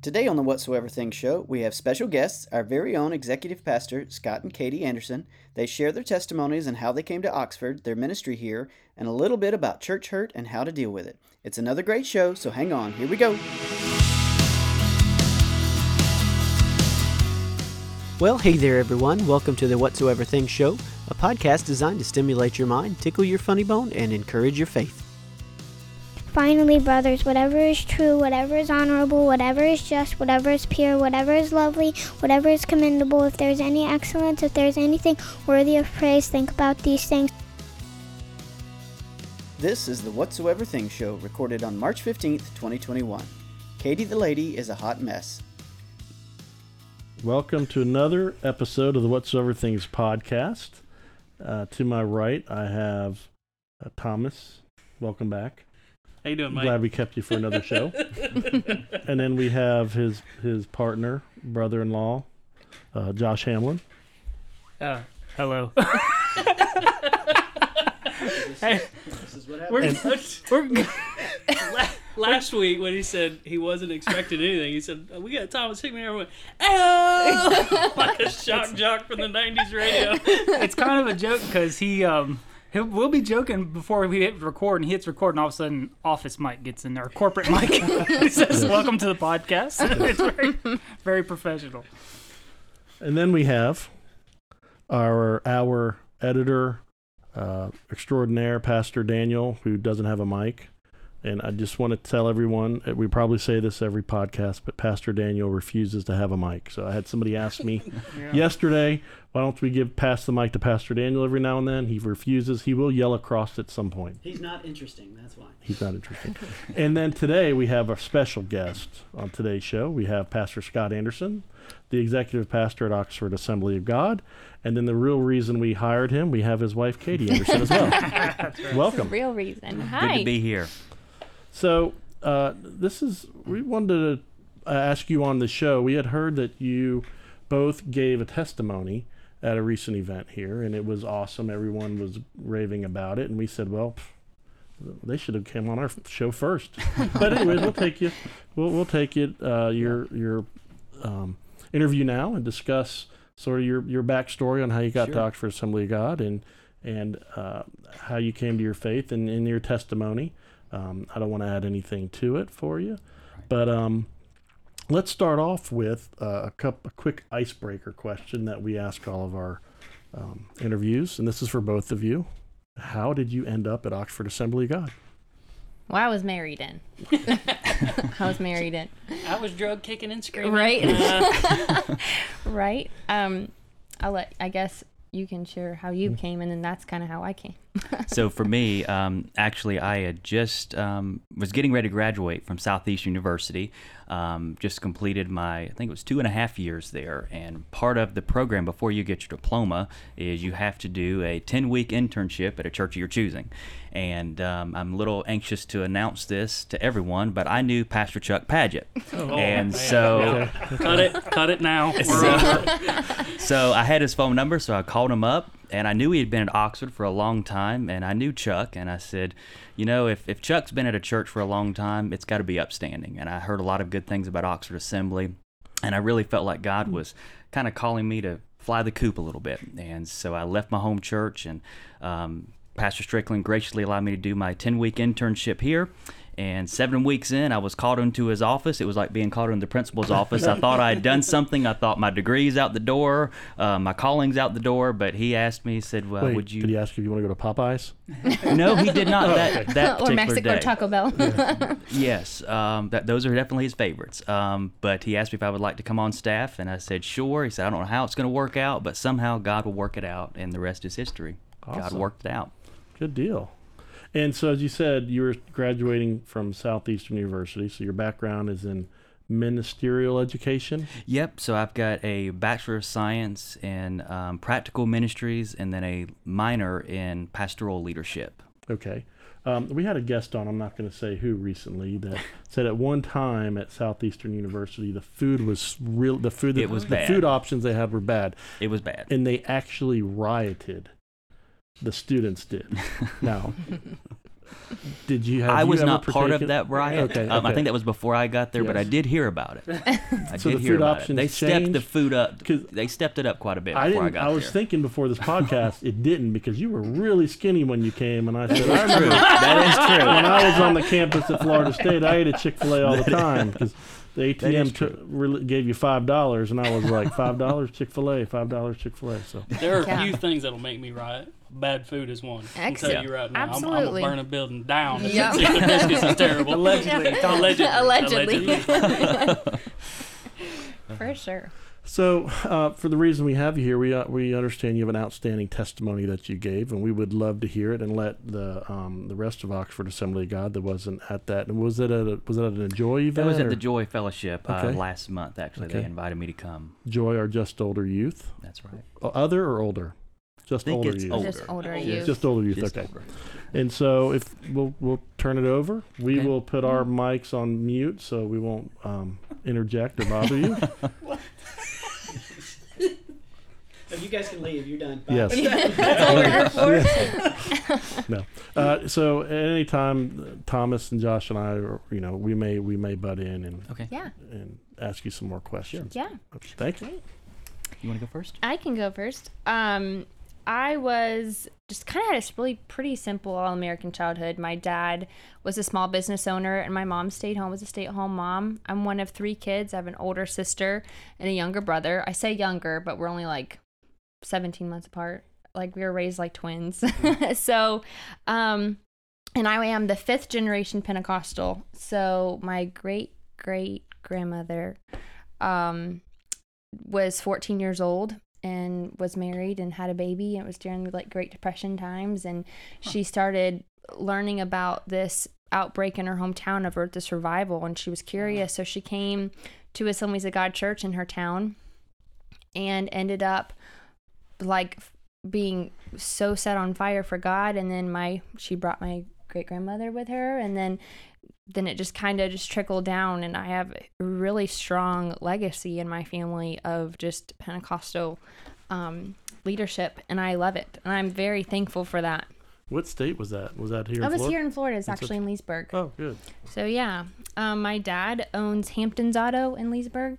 Today on the Whatsoever Things show, we have special guests, our very own executive pastor, Scott and Katie Anderson. They share their testimonies and how they came to Oxford, their ministry here, and a little bit about church hurt and how to deal with it. It's another great show, so hang on. Here we go. Well, hey there, everyone. Welcome to the Whatsoever Things show, a podcast designed to stimulate your mind, tickle your funny bone, and encourage your faith. Finally, brothers, whatever is true, whatever is honorable, whatever is just, whatever is pure, whatever is lovely, whatever is commendable, if there is any excellence, if there is anything worthy of praise, think about these things. This is the Whatsoever Thing show, recorded on March 15th, 2021. Katie the Lady is a hot mess. Welcome to another episode of the Whatsoever Things podcast. Uh, to my right, I have uh, Thomas. Welcome back. How you doing, Mike? Glad we kept you for another show. and then we have his his partner, brother-in-law, uh, Josh Hamlin. Uh, hello. hey, we're, we're, last week when he said he wasn't expecting anything, he said we got Thomas Hickman. Everyone, "Ayo!" like a shock jock from the '90s radio. it's kind of a joke because he um he'll, we'll be joking before we hit record and he hits record and all of a sudden office mic gets in there corporate mic. He says welcome to the podcast. It's very very professional. And then we have our our editor uh, extraordinaire, Pastor Daniel, who doesn't have a mic. And I just want to tell everyone, uh, we probably say this every podcast, but Pastor Daniel refuses to have a mic. So I had somebody ask me yesterday, why don't we give pass the mic to Pastor Daniel every now and then? He refuses. He will yell across at some point. He's not interesting, that's why. He's not interesting. and then today we have a special guest on today's show. We have Pastor Scott Anderson, the executive pastor at Oxford Assembly of God. And then the real reason we hired him, we have his wife Katie Anderson as well. Welcome. real reason. Hi. Good to be here. So uh, this is we wanted to uh, ask you on the show. We had heard that you both gave a testimony at a recent event here, and it was awesome. Everyone was raving about it, and we said, well. pff, They should have came on our show first, but anyways, we'll take you. We'll we'll take it uh, your your um, interview now and discuss sort of your your backstory on how you got to Oxford Assembly of God and and uh, how you came to your faith and in your testimony. Um, I don't want to add anything to it for you, but um, let's start off with uh, a, cup, a quick icebreaker question that we ask all of our um, interviews, and this is for both of you. How did you end up at Oxford Assembly of God? Well, I was married in. I was married in. I was drug kicking and screaming. Right. Uh, Right. Um, I'll let. I guess you can share how you came, and then that's kind of how I came. So for me, um, actually, I had just um, was getting ready to graduate from Southeast University. Um, just completed my, I think it was two and a half years there. And part of the program before you get your diploma is you have to do a 10 week internship at a church of your choosing. And um, I'm a little anxious to announce this to everyone, but I knew Pastor Chuck Paget. Oh, and man. so. cut it, cut it now. So- So I had his phone number, so I called him up, and I knew he had been at Oxford for a long time, and I knew Chuck, and I said, you know, if, if Chuck's been at a church for a long time, it's got to be upstanding. And I heard a lot of good things about Oxford Assembly, and I really felt like God was kind of calling me to fly the coop a little bit. And so I left my home church, and um, Pastor Strickland graciously allowed me to do my 10 week internship here. And seven weeks in, I was called into his office. It was like being called into the principal's office. I thought I had done something. I thought my degree's out the door, uh, my calling's out the door. But he asked me, he said, "Well, Wait, would you?" did he ask if you want to go to Popeyes? no, he did not. That that or particular Mexico day. Taco Bell. Yes, um, that those are definitely his favorites. Um, but he asked me if I would like to come on staff, and I said sure. He said I don't know how it's going to work out, but somehow God will work it out, and the rest is history. God worked it out. Good deal. And so, as you said, you were graduating from Southeastern University, so your background is in ministerial education. Yep. So I've got a Bachelor of Science in um, Practical Ministries, and then a minor in Pastoral Leadership. Okay. Um, we had a guest on, I'm not going to say who recently, that said at one time at Southeastern University, the food was real, the food, It was the bad. food options they had were bad. It was bad. And they actually rioted. The students did. now, did you have? I you was ever not part of that riot. Okay, Um, I think that was before I got there, but I did hear about it. I So did the hear food about it. options They stepped the food up. They stepped it up quite a bit I before I, didn't. got I, was there. thinking before this podcast, it didn't because you were really skinny when you came, and I said, I True. that is true. when I was on the campus at Florida State, I ate a Chick Fil A all the time because the ATM took, really gave you five dollars, and I was like, five dollars Chick Fil A, five dollars Chick Fil A. So There are Yeah. a few things that'll make me riot. Bad food is one. I can tell Excellent. you right now. I'm, I'm gonna burn a building down if Yep. the biscuits is terrible. Allegedly. Allegedly. Allegedly. For sure. So, uh, for the reason we have you here, we uh, we understand you have an outstanding testimony that you gave, and we would love to hear it and let the um, the rest of Oxford Assembly of God that wasn't at that. And was it at a, was it at an Joy event? That was at or the Joy Fellowship uh, Okay. last month. Actually, Okay. they invited me to come. Joy or just older youth? That's right. Other or older? Just think older it's youth. older. Just older Yeah. youth. Just older youth. Just okay. older. And so if we'll we'll turn it over, we Okay. will put our mics on mute so we won't um, interject or bother you. you guys can leave. You're done. Yes. That's all we're here for. no. Uh, so at any time, uh, Thomas and Josh and I, are, you know, we may we may butt in and Okay. Yeah. and ask you some more questions. Yeah. Okay, Thank you. You want to go first? I can go first. Um, I was just kind of had a really pretty simple all American childhood. My dad was a small business owner, and my mom stayed home as a stay at home mom. I'm one of three kids. I have an older sister and a younger brother. I say younger, but we're only like 17 months apart. Like we were raised like twins. so, um, and I am the fifth generation Pentecostal. So my great great grandmother, um, was 14 years old and was married and had a baby. It was during like great depression times. And she started learning about this outbreak in her hometown of earth this revival and she was curious. So she came to assemblies of god church in her town and ended up like being so set on fire for god and then my she brought my great grandmother with her and then then it just kind of just trickled down and i have a really strong legacy in my family of just pentecostal um, leadership and i love it and i'm very thankful for that What state was that? Was that here? i was Florida? here in florida it's actually in leesburg Oh, good. so yeah um, my dad owns hamptons auto in leesburg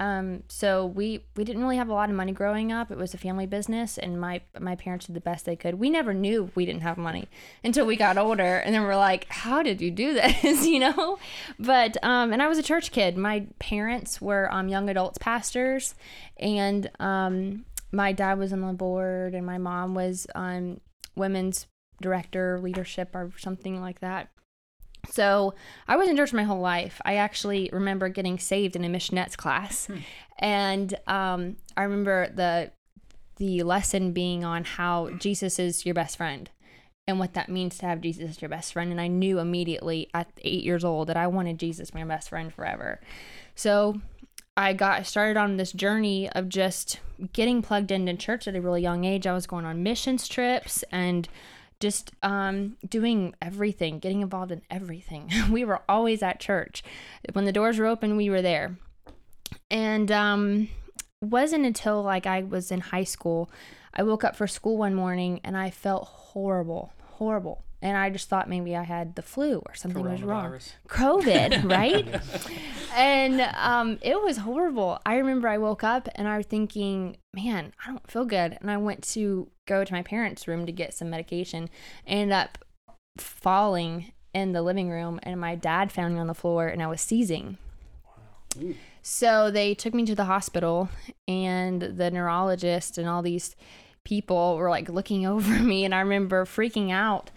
um, so we we didn't really have a lot of money growing up. It was a family business, and my my parents did the best they could. We never knew we didn't have money until we got older, and then we're like, "How did you do this?" you know. But um, and I was a church kid. My parents were um, young adults pastors, and um, my dad was on the board, and my mom was um, women's director, leadership, or something like that. So I was in church my whole life. I actually remember getting saved in a missionettes class, and um, I remember the the lesson being on how Jesus is your best friend and what that means to have Jesus as your best friend. And I knew immediately at eight years old that I wanted Jesus my best friend forever. So I got started on this journey of just getting plugged into church at a really young age. I was going on missions trips and just um, doing everything, getting involved in everything. we were always at church. When the doors were open, we were there. And um, wasn't until like I was in high school, I woke up for school one morning and I felt horrible, horrible. And I just thought maybe I had the flu or something was wrong. COVID, right? and um, it was horrible. I remember I woke up and I was thinking, man, I don't feel good. And I went to go to my parents' room to get some medication. Ended up falling in the living room, and my dad found me on the floor, and I was seizing. Wow. So they took me to the hospital, and the neurologist and all these people were like looking over me, and I remember freaking out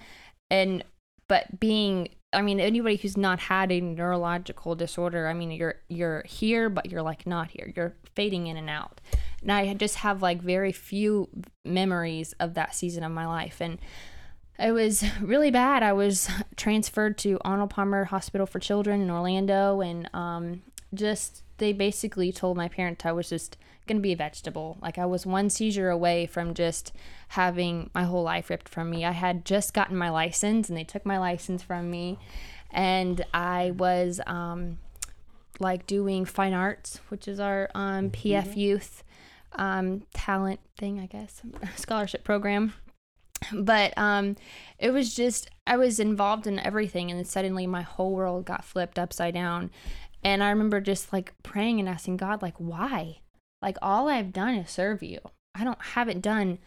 and but being I mean anybody who's not had a neurological disorder, I mean you're you're here but you're like not here. You're fading in and out. And I just have like very few memories of that season of my life and it was really bad. I was transferred to Arnold Palmer Hospital for Children in Orlando and um just they basically told my parents I was just going to be a vegetable. Like I was one seizure away from just having my whole life ripped from me. I had just gotten my license and they took my license from me and I was um like doing fine arts, which is our um PF youth um talent thing, I guess, scholarship program. but um, it was just I was involved in everything, and then suddenly my whole world got flipped upside down. And I remember just like praying and asking God, like, why? Like all I've done is serve you. I don't haven't done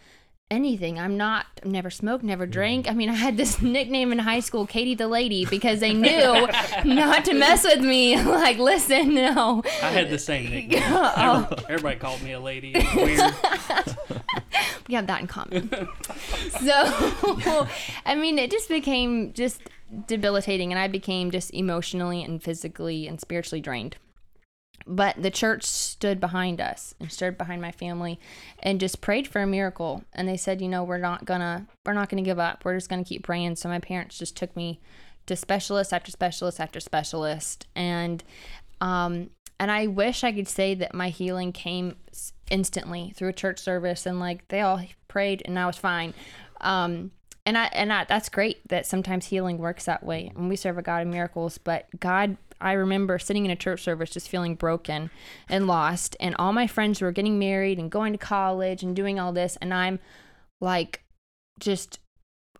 anything. I'm not I've never smoked, never mm. drank. I mean, I had this nickname in high school, Katie the Lady, because they knew not to mess with me. like, listen, no. I had the same nickname. Oh. Everybody called me a lady. Weird. we have that in common. so, I mean, it just became just debilitating, and I became just emotionally and physically and spiritually drained. But the church stood behind us and stood behind my family and just prayed for a miracle. And they said, you know, we're not gonna we're not gonna give up. We're just gonna keep praying. So my parents just took me to specialist after specialist after specialist, and um, and I wish I could say that my healing came instantly through a church service and like they all prayed and I was fine. Um, and I and I, that's great that sometimes healing works that way. And we serve a God of miracles, but God I remember sitting in a church service just feeling broken and lost and all my friends were getting married and going to college and doing all this and I'm like just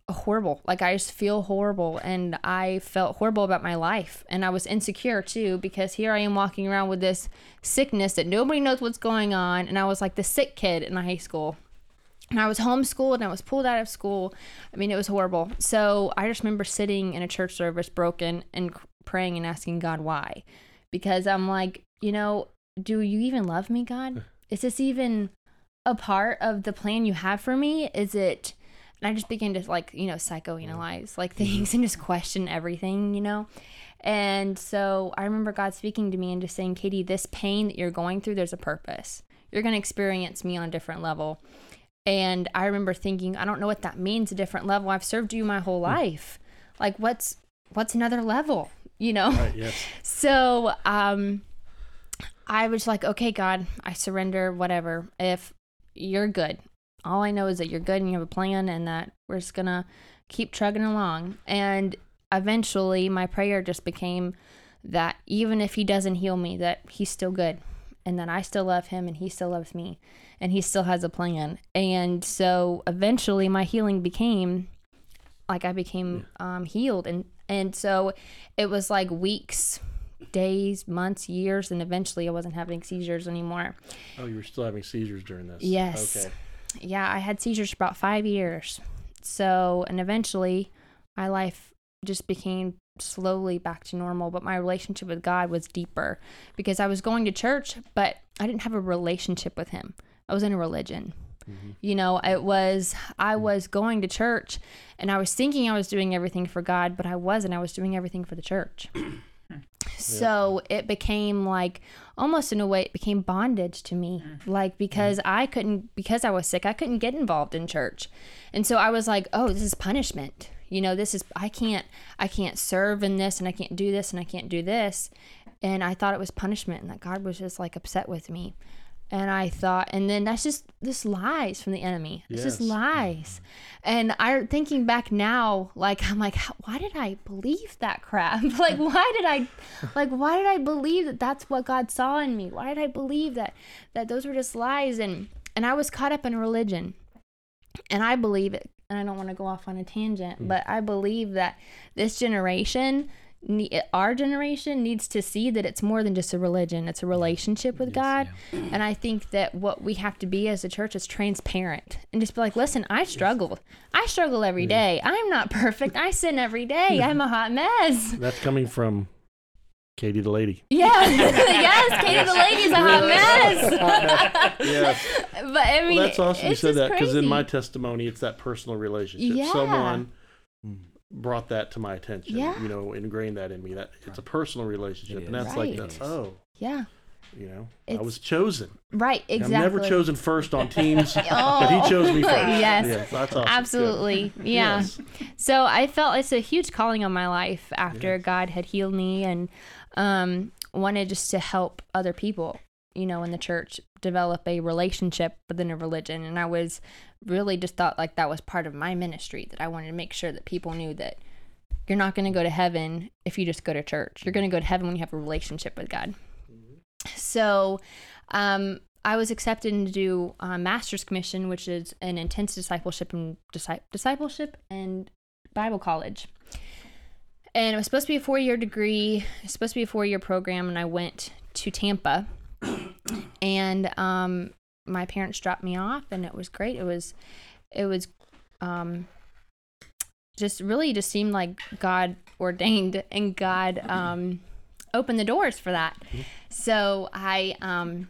horrible. Like I just feel horrible and I felt horrible about my life and I was insecure too because here I am walking around with this sickness that nobody knows what's going on and I was like the sick kid in high school. And I was homeschooled and I was pulled out of school. I mean, it was horrible. So I just remember sitting in a church service broken and praying and asking God why. Because I'm like, you know, do you even love me, God? Is this even a part of the plan you have for me? Is it and I just began to like, you know, psychoanalyze like things and just question everything, you know? And so I remember God speaking to me and just saying, Katie, this pain that you're going through, there's a purpose. You're going to experience me on a different level. And I remember thinking, I don't know what that means, a different level. I've served you my whole hmm. life. Like what's what's another level, you know? Right, yes. So, um, I was like, okay, God, I surrender, whatever. If you're good, all I know is that you're good and you have a plan and that we're just gonna keep trugging along. And eventually, my prayer just became that even if He doesn't heal me, that He's still good and that I still love Him and He still loves me and He still has a plan. And so, eventually, my healing became like I became um, healed and and so it was like weeks days months years and eventually I wasn't having seizures anymore Oh, you were still having seizures during this. Yes. Okay. yeah I had seizures for about five years so and eventually my life just became slowly back to normal but my relationship with God was deeper because I was going to church but I didn't have a relationship with him I was in a religion Mm-hmm. you know it was i mm-hmm. was going to church and i was thinking i was doing everything for god but i wasn't. I was doing everything for the church. So it became like almost in a way it became bondage to me mm-hmm. like because i couldn't because i was sick i couldn't get involved in church. And so i was like oh this is punishment. You know this is i can't i can't serve in this and i can't do this and i can't do this. And i thought it was punishment and that god was just like upset with me and I thought, and then that's just this lies from the enemy. It's just lies. And I thinking back now, like I'm like, why did I believe that crap? like, why did I, like, why did I believe that that's what God saw in me? Why did I believe that that those were just lies? And and I was caught up in religion, and I believe it. And I don't want to go off on a tangent, mm. but I believe that this generation. Our generation needs to see that it's more than just a religion; it's a relationship with God. And I think that what we have to be as a church is transparent and just be like, listen, I struggled. I struggle every day. I'm not perfect. I sin every day. I'm a hot mess. That's coming from Katie the lady. Yeah. yes, Katie the lady's a hot mess. Yes. but I mean, well, that's awesome you said that because in my testimony, it's that personal relationship. Yeah. Someone brought that to my attention. Yeah. You know, ingrained that in me. That it's a personal relationship, and that's is. like Right. that's oh, yeah, you know, I was chosen. right, exactly. I'm never chosen first on teams, but Oh. he chose me first. Yes. Yeah, that's awesome. Good. Absolutely. Yeah. Yes. So I felt it's a huge calling on my life after God had healed me and um, wanted just to help other people, you know, in the church develop a relationship within a religion. And I was really just thought like that was part of my ministry that I wanted to make sure that people knew that you're not going to go to heaven if you just go to church. You're going to go to heaven when you have a relationship with God. So um, I was accepted to do a master's commission, which is an intense discipleship and disci- discipleship and Bible college. And it was supposed to be a four year degree. Supposed to be a four year program, and I went to Tampa. And um, my parents dropped me off, and it was great. It was, it was, um, just really just seemed like God ordained and God um, opened the doors for that. So I um,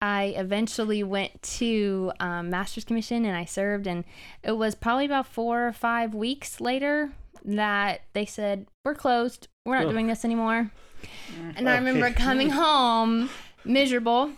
I eventually went to um, Master's Commission and I served, and it was probably about four or five weeks later that they said we're closed. We're not Ugh. doing this anymore. And I remember coming home miserable.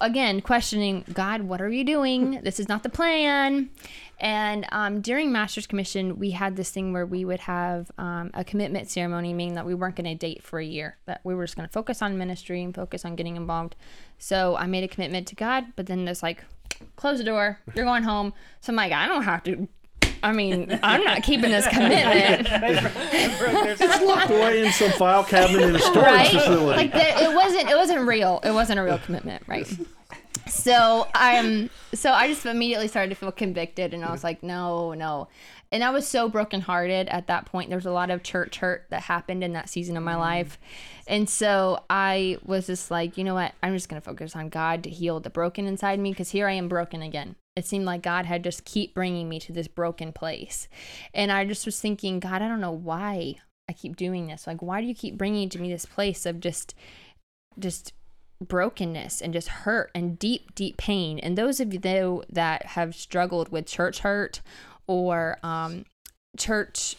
Again, questioning God, what are you doing? This is not the plan. And um, during Master's Commission, we had this thing where we would have um, a commitment ceremony, meaning that we weren't going to date for a year, that we were just going to focus on ministry and focus on getting involved. So I made a commitment to God, but then it's like, close the door, you're going home. So I'm like, I don't have to. I mean, I'm not keeping this commitment. It's locked away in some file cabinet in a storage right? facility. Like it wasn't it wasn't real. It wasn't a real commitment, right? So um so I just immediately started to feel convicted and I was like, no, no. And I was so brokenhearted at that point. There was a lot of church hurt that happened in that season of my life. And so I was just like, you know what? I'm just going to focus on God to heal the broken inside me because here I am broken again. It seemed like God had just keep bringing me to this broken place. And I just was thinking, God, I don't know why I keep doing this. Like, why do you keep bringing to me this place of just, just brokenness and just hurt and deep, deep pain? And those of you though that have struggled with church hurt or um, church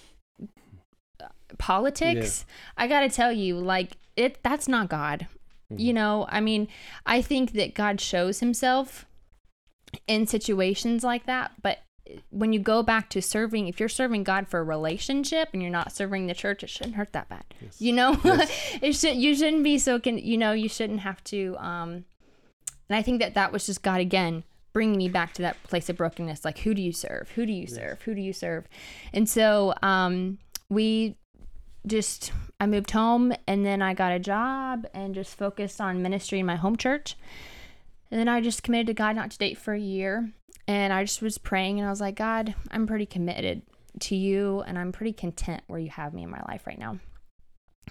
politics, I got to tell you, like, it that's not God. You know, I mean, I think that God shows himself in situations like that, but when you go back to serving, if you're serving God for a relationship and you're not serving the church, it shouldn't hurt that bad. You know, it should. You shouldn't be so. Can you know? You shouldn't have to. Um, and I think that that was just God again bringing me back to that place of brokenness. Like, who do you serve? Who do you serve? Who do you serve? And so, um, we just I moved home and then I got a job and just focused on ministry in my home church. And then I just committed to God not to date for a year. And I just was praying and I was like, God, I'm pretty committed to you and I'm pretty content where you have me in my life right now.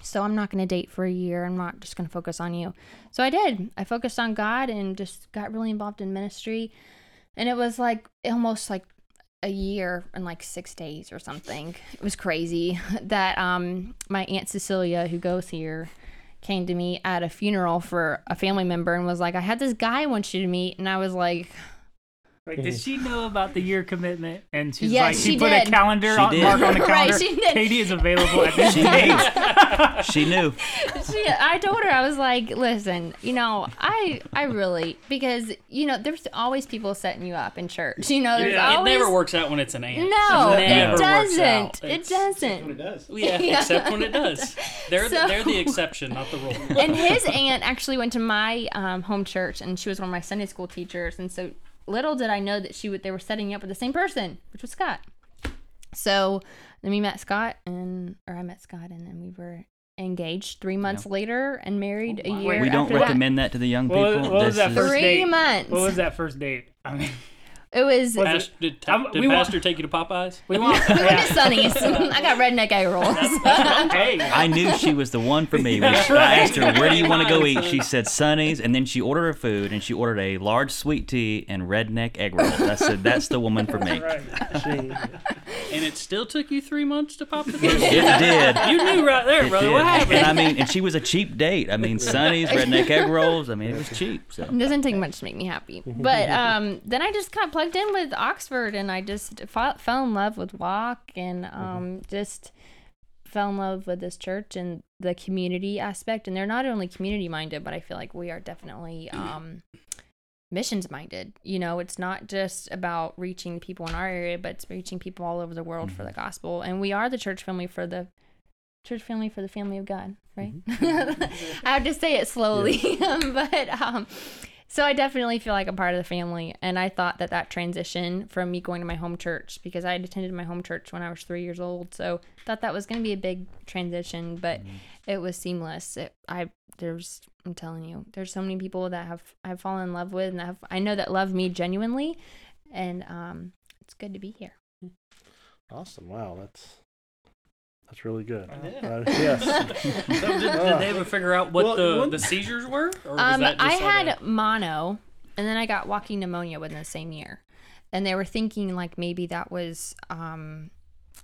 So I'm not going to date for a year. I'm not just going to focus on you. So I did. I focused on God and just got really involved in ministry. And it was like almost like a year and like six days or something. It was crazy that um my aunt Cecilia, who goes here, came to me at a funeral for a family member and was like, "I had this guy I want you to meet," and I was like, Like, did she know about the year commitment? And she's Yes, like, she, she put did. a calendar She on, did. mark on the Right, calendar. she did. Katie is available at this She date. knew. she knew. she, I told her I was like, listen, you know, I I really because you know there's always people setting you up in church. You know, there's Yeah, it never works out when it's an aunt. No, It it never works doesn't. out. It doesn't. does. Yeah, Yeah. except when it does. They're So- they're the exception, not the rule. and his aunt actually went to my um, home church, and she was one of my Sunday school teachers. And so little did I know that she would they were setting you up with the same person, which was Scott. So then we met Scott, and or I met Scott, and then we were engaged three months later and married oh, a year. We don't after that. recommend that to the young people. what was This that is- first Three date? months. What was that first date? I mean, It was. Was it- Pastor, did I'm- did we want- Pastor take you to Popeyes? we want. We went yeah. to Sonny's. I got redneck egg rolls. Hey, I knew she was the one for me. When I asked her, "Where do you want to go eat?" She said Sonny's, and then she ordered her food, and she ordered a large sweet tea and redneck egg rolls. I said, "That's the woman for me." right. And it still took you three months to pop the question? It did. You knew right there, It brother. did. What happened? And I mean, and she was a cheap date. I mean, Sonny's redneck egg rolls. I mean, it was cheap. So It doesn't take much to make me happy. But um, then I just kind of plugged in with Oxford and I just fell in love with Walk and um, just fell in love with this church and the community aspect. And they're not only community minded, but I feel like we are definitely um, missions minded. You know, it's not just about reaching people in our area, but it's reaching people all over the world for the gospel. And we are the church family for the church family for the family of God, right? I have to say it slowly, but um, so I definitely feel like I'm part of the family, and I thought that that transition from me going to my home church because I had attended my home church when I was three years old, so thought that was going to be a big transition, but it was seamless. It, I there's I'm telling you, there's so many people that have I've fallen in love with, and have I know that love me genuinely, and um, it's good to be here. Awesome. Wow, that's that's really good. Yeah. Uh, yes. So did, did they ever figure out what Well, the, one- the seizures were? Or was Um, that I just like had a- mono, and then I got walking pneumonia within the same year, and they were thinking like maybe that was um,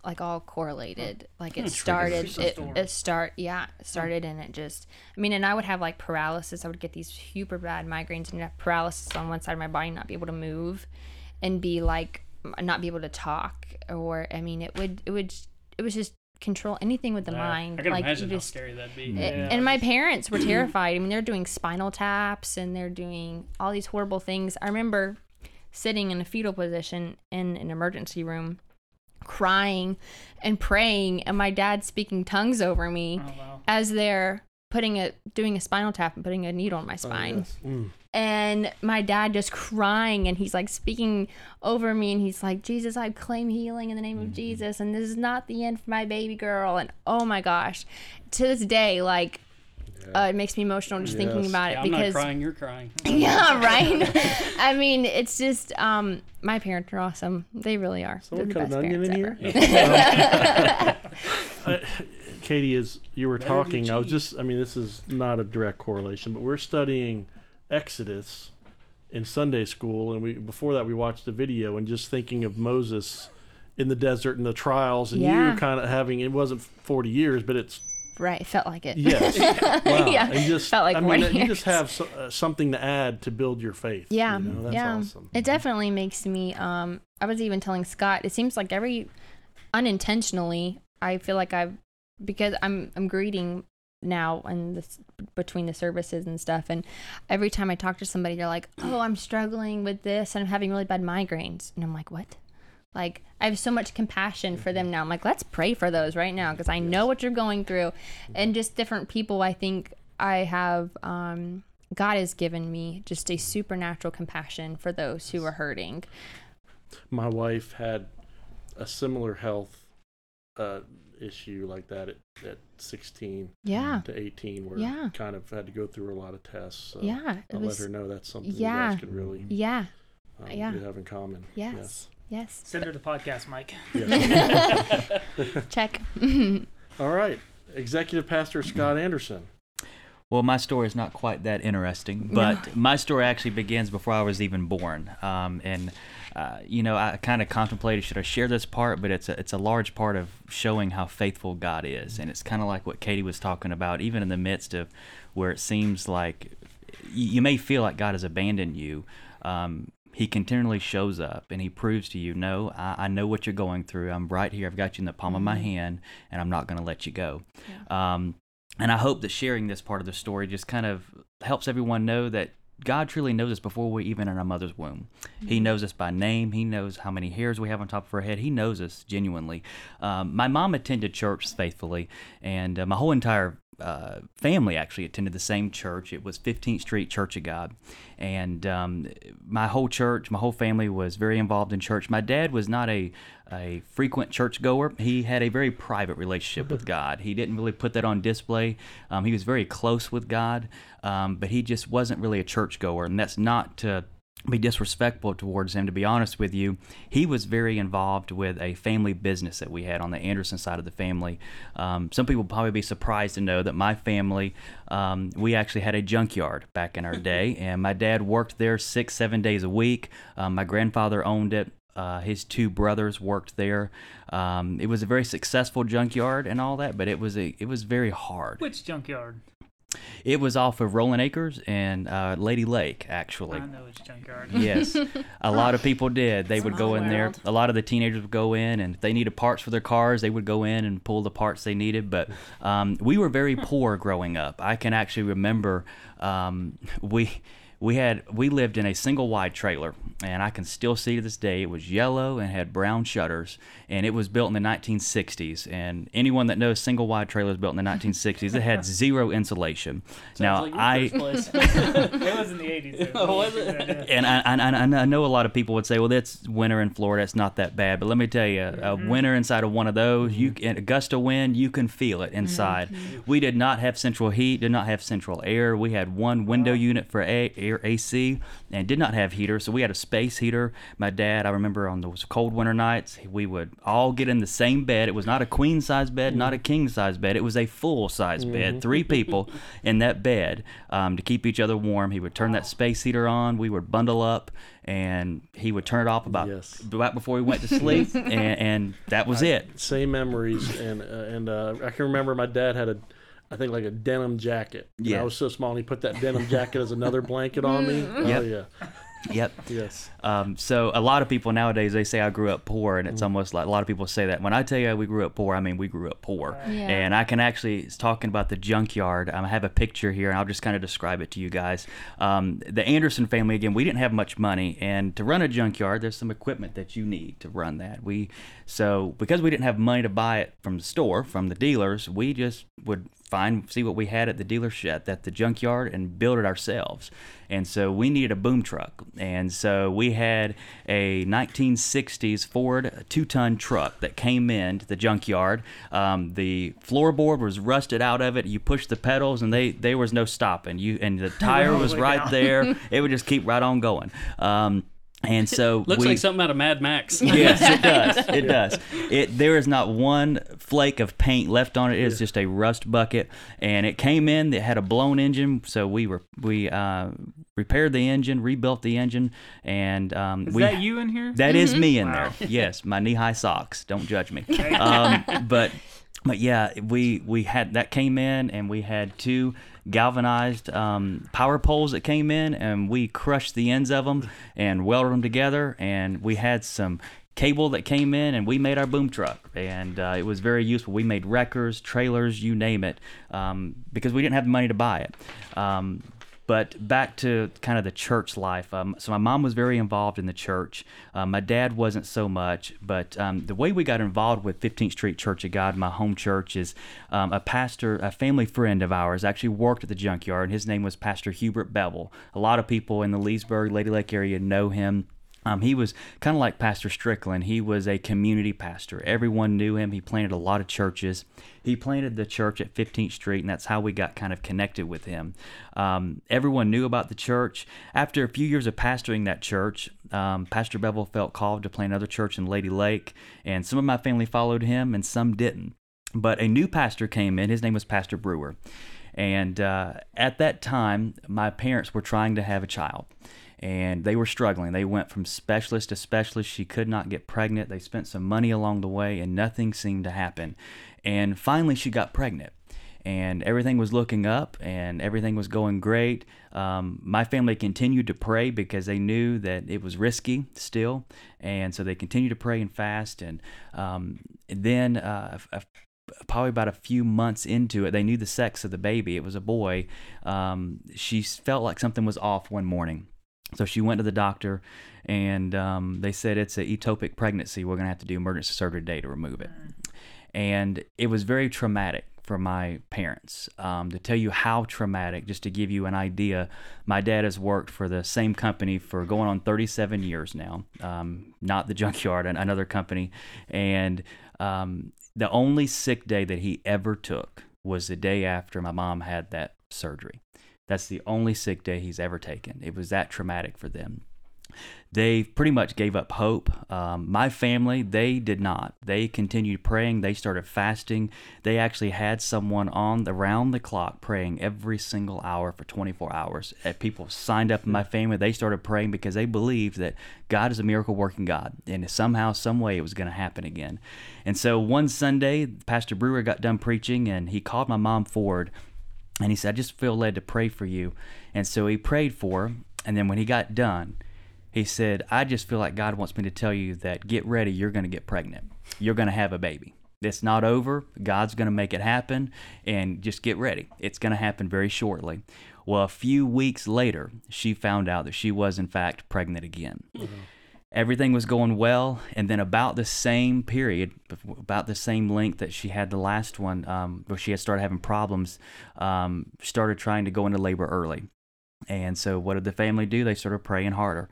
like all correlated. Like it started, it, it start, yeah, it started, and it just. I mean, and I would have like paralysis. I would get these super bad migraines and have paralysis on one side of my body, not be able to move, and be like not be able to talk, or I mean, it would, it would, it was just control anything with the Yeah, mind. I can like imagine you how just scary that'd be. it- Yeah. and my parents were terrified. I mean, they're doing spinal taps and they're doing all these horrible things. I remember sitting in a fetal position in an emergency room, crying and praying, and my dad speaking tongues over me Oh wow. as they're putting a doing a spinal tap and putting a needle in my Oh, spine yes. Mm. and my dad just crying and he's like speaking over me and he's like jesus i claim healing in the name of jesus and this is not the end for my baby girl and oh my gosh to this day like uh, it makes me emotional just thinking Yes. about it Yeah, I'm because not crying, you're crying. yeah right i mean it's just um my parents are awesome they really are Someone They're the cut an best in parents here. ever. Uh, Katie, as you were Better talking, I was just, I mean, this is not a direct correlation, but we're studying Exodus in Sunday school. And we, before that, we watched a video and just thinking of Moses in the desert and the trials and Yeah. you kind of having, it wasn't 40 years, but it's, right it felt like it yes. wow. Yeah, And just, felt like I mean, 40 you just have so, uh, something to add to build your faith. Yeah, You know? That's yeah. awesome. It definitely makes me. Um, I was even telling Scott. It seems like every unintentionally, I feel like I've because I'm I'm greeting now and this between the services and stuff and every time I talk to somebody they're like oh I'm struggling with this and I'm having really bad migraines and I'm like what? Like I have so much compassion for them now. I'm like let's pray for those right now because I know what you're going through and just different people I think I have um God has given me just a supernatural compassion for those who are hurting. My wife had a similar health uh, issue like that at, at 16 yeah to 18 where Yeah. kind of had to go through a lot of tests so yeah i'll was let her know that's something yeah. you guys could really yeah um, Yeah. do have in common yes yes Send her the podcast, Mike. yes. Yes. check all right executive pastor scott anderson Well, my story is not quite that interesting, but my story actually begins before I was even born. Um, and uh, you know, I kind of contemplated should I share this part, but it's a, it's a large part of showing how faithful God is, and it's kind of like what Katie was talking about, even in the midst of where it seems like you, you may feel like God has abandoned you. Um, he continually shows up and he proves to you, no, I, I know what you're going through. I'm right here. I've got you in the palm of my hand, and I'm not going to let you go. Um, and I hope that sharing this part of the story just kind of helps everyone know that God truly knows us before we're even in our mother's womb. He knows us by name. He knows how many hairs we have on top of our head. He knows us genuinely. Um, my mom attended church faithfully, and uh, my whole entire uh, family actually attended the same church. It was 15th Street Church of God. And um, my whole church, my whole family was very involved in church. My dad was not a, a frequent churchgoer. He had a very private relationship with God. He didn't really put that on display. Um, he was very close with God, um, but he just wasn't really a churchgoer. And that's not to be disrespectful towards him to be honest with you he was very involved with a family business that we had on the anderson side of the family um, some people probably be surprised to know that my family um, we actually had a junkyard back in our day and my dad worked there six seven days a week um, my grandfather owned it uh, his two brothers worked there. Um, it was a very successful junkyard and all that, but it was a it was very hard. Which junkyard? It was off of Rolling Acres and uh, Lady Lake, actually. I know which junkyard. Yes, a lot of people did. They would go in there. A lot of the teenagers would go in, and if they needed parts for their cars, they would go in and pull the parts they needed. But um, we were very poor growing up. I can actually remember um, we we had we lived in a single wide trailer, and I can still see to this day it was yellow and had brown shutters, and it was built in the 1960s. And anyone that knows single wide trailers built in the 1960s, it had zero insulation. now like your I. first place. It was in the 80s. Oh, was it? and I, I, I I know a lot of people would say, well, that's winter in Florida. It's not that bad. But let me tell you, a mm-hmm. winter inside of one of those, you mm-hmm. in a gust of wind, you can feel it mm-hmm. inside. We did not have central heat, did not have central air. We had one window unit for a, air AC, and did not have heater. So we had a space heater. My dad, I remember on those cold winter nights, we would all get in the same bed. It was not a queen size bed, not a king size bed. It was a full size bed, three people in that bed um, to keep each other warm. He would turn that space heater on. We would bundle up, and he would turn it off about Yes. right before we went to sleep, and, and that was it. Same memories, and uh, and uh, I can remember my dad had a, I think like a denim jacket. And Yeah. I was so small, and he put that denim jacket as another blanket on me. Oh yeah, Yep. yes. Um, so a lot of people nowadays they say I grew up poor, and it's almost like a lot of people say that. When I tell you we grew up poor, I mean we grew up poor. Yeah. And I can actually it's talking about the junkyard. Um, I have a picture here, and I'll just kind of describe it to you guys. Um, the Anderson family again, we didn't have much money, and to run a junkyard, there's some equipment that you need to run that. We so because we didn't have money to buy it from the store from the dealers, we just would find see what we had at the dealership at the junkyard and build it ourselves. And so we needed a boom truck. And so we had a 1960s Ford two ton truck that came in to the junkyard. Um, the floorboard was rusted out of it. You push the pedals and they there was no stopping. You and the tire was right there. It would just keep right on going. Um, and so Looks we, like something out of Mad Max. yes, it does. It does. It there is not one flake of paint left on it. It is just a rust bucket, and it came in. It had a blown engine, so we were we uh, repaired the engine, rebuilt the engine, and um, Is we that you in here? that is me in Wow. there. Yes, my knee high socks. Don't judge me. Um, but but yeah, we we had that came in, and we had two galvanized um, power poles that came in, and we crushed the ends of them and welded them together, and we had some cable that came in and we made our boom truck. And uh, it was very useful. We made wreckers trailers you name it um, because we didn't have the money to buy it. Um, but back to kind of the church life. Um, so my mom was very involved in the church. Uh, my dad wasn't so much. But um, the way we got involved with 15th Street Church of God, my home church, is um, a pastor, a family friend of ours, actually worked at the junkyard. And his name was Pastor Hubert Bevel. A lot of people in the Leesburg, Lady Lake area know him. Um, he was kind of like Pastor Strickland. He was a community pastor. Everyone knew him. He planted a lot of churches. He planted the church at 15th Street, and that's how we got kind of connected with him. Um, everyone knew about the church. After a few years of pastoring that church, um, Pastor Bevel felt called to plant another church in Lady Lake, and some of my family followed him, and some didn't. But a new pastor came in. His name was Pastor Brewer. And uh, at that time, my parents were trying to have a child and they were struggling. They went from specialist to specialist. She could not get pregnant. They spent some money along the way, and nothing seemed to happen. And finally, she got pregnant. And everything was looking up, and everything was going great. Um, my family continued to pray because they knew that it was risky still, and so they continued to pray and fast. And um, then, uh, probably about a few months into it, they knew the sex of the baby. It was a boy. Um, she felt like something was off one morning. So she went to the doctor, and um, they said it's an ectopic pregnancy. We're going to have to do emergency surgery today to remove it. And it was very traumatic for my parents. Um, to tell you how traumatic, just to give you an idea, my dad has worked for the same company for going on 37 years now, um, not the junkyard, an- another company. And um, the only sick day that he ever took was the day after my mom had that surgery. That's the only sick day he's ever taken. It was that traumatic for them. They pretty much gave up hope. Um, my family, they did not. They continued praying. They started fasting. They actually had someone on around the clock praying every single hour for 24 hours. Uh, People signed up in my family. They started praying because they believed that God is a miracle working God, and somehow, some way, it was going to happen again. And so one Sunday, Pastor Brewer got done preaching, and he called my mom forward and he said, I just feel led to pray for you. And so he prayed for her. And then when he got done, he said, I just feel like God wants me to tell you that get ready, you're going to get pregnant. You're going to have a baby. It's not over. God's going to make it happen. And just get ready. It's going to happen very shortly. Well, a few weeks later, she found out that she was, in fact, pregnant again. Mm-hmm. Everything was going well, and then about the same period, about the same length that she had the last one, um, where she had started having problems, um, started trying to go into labor early. And so, what did the family do? They started praying harder.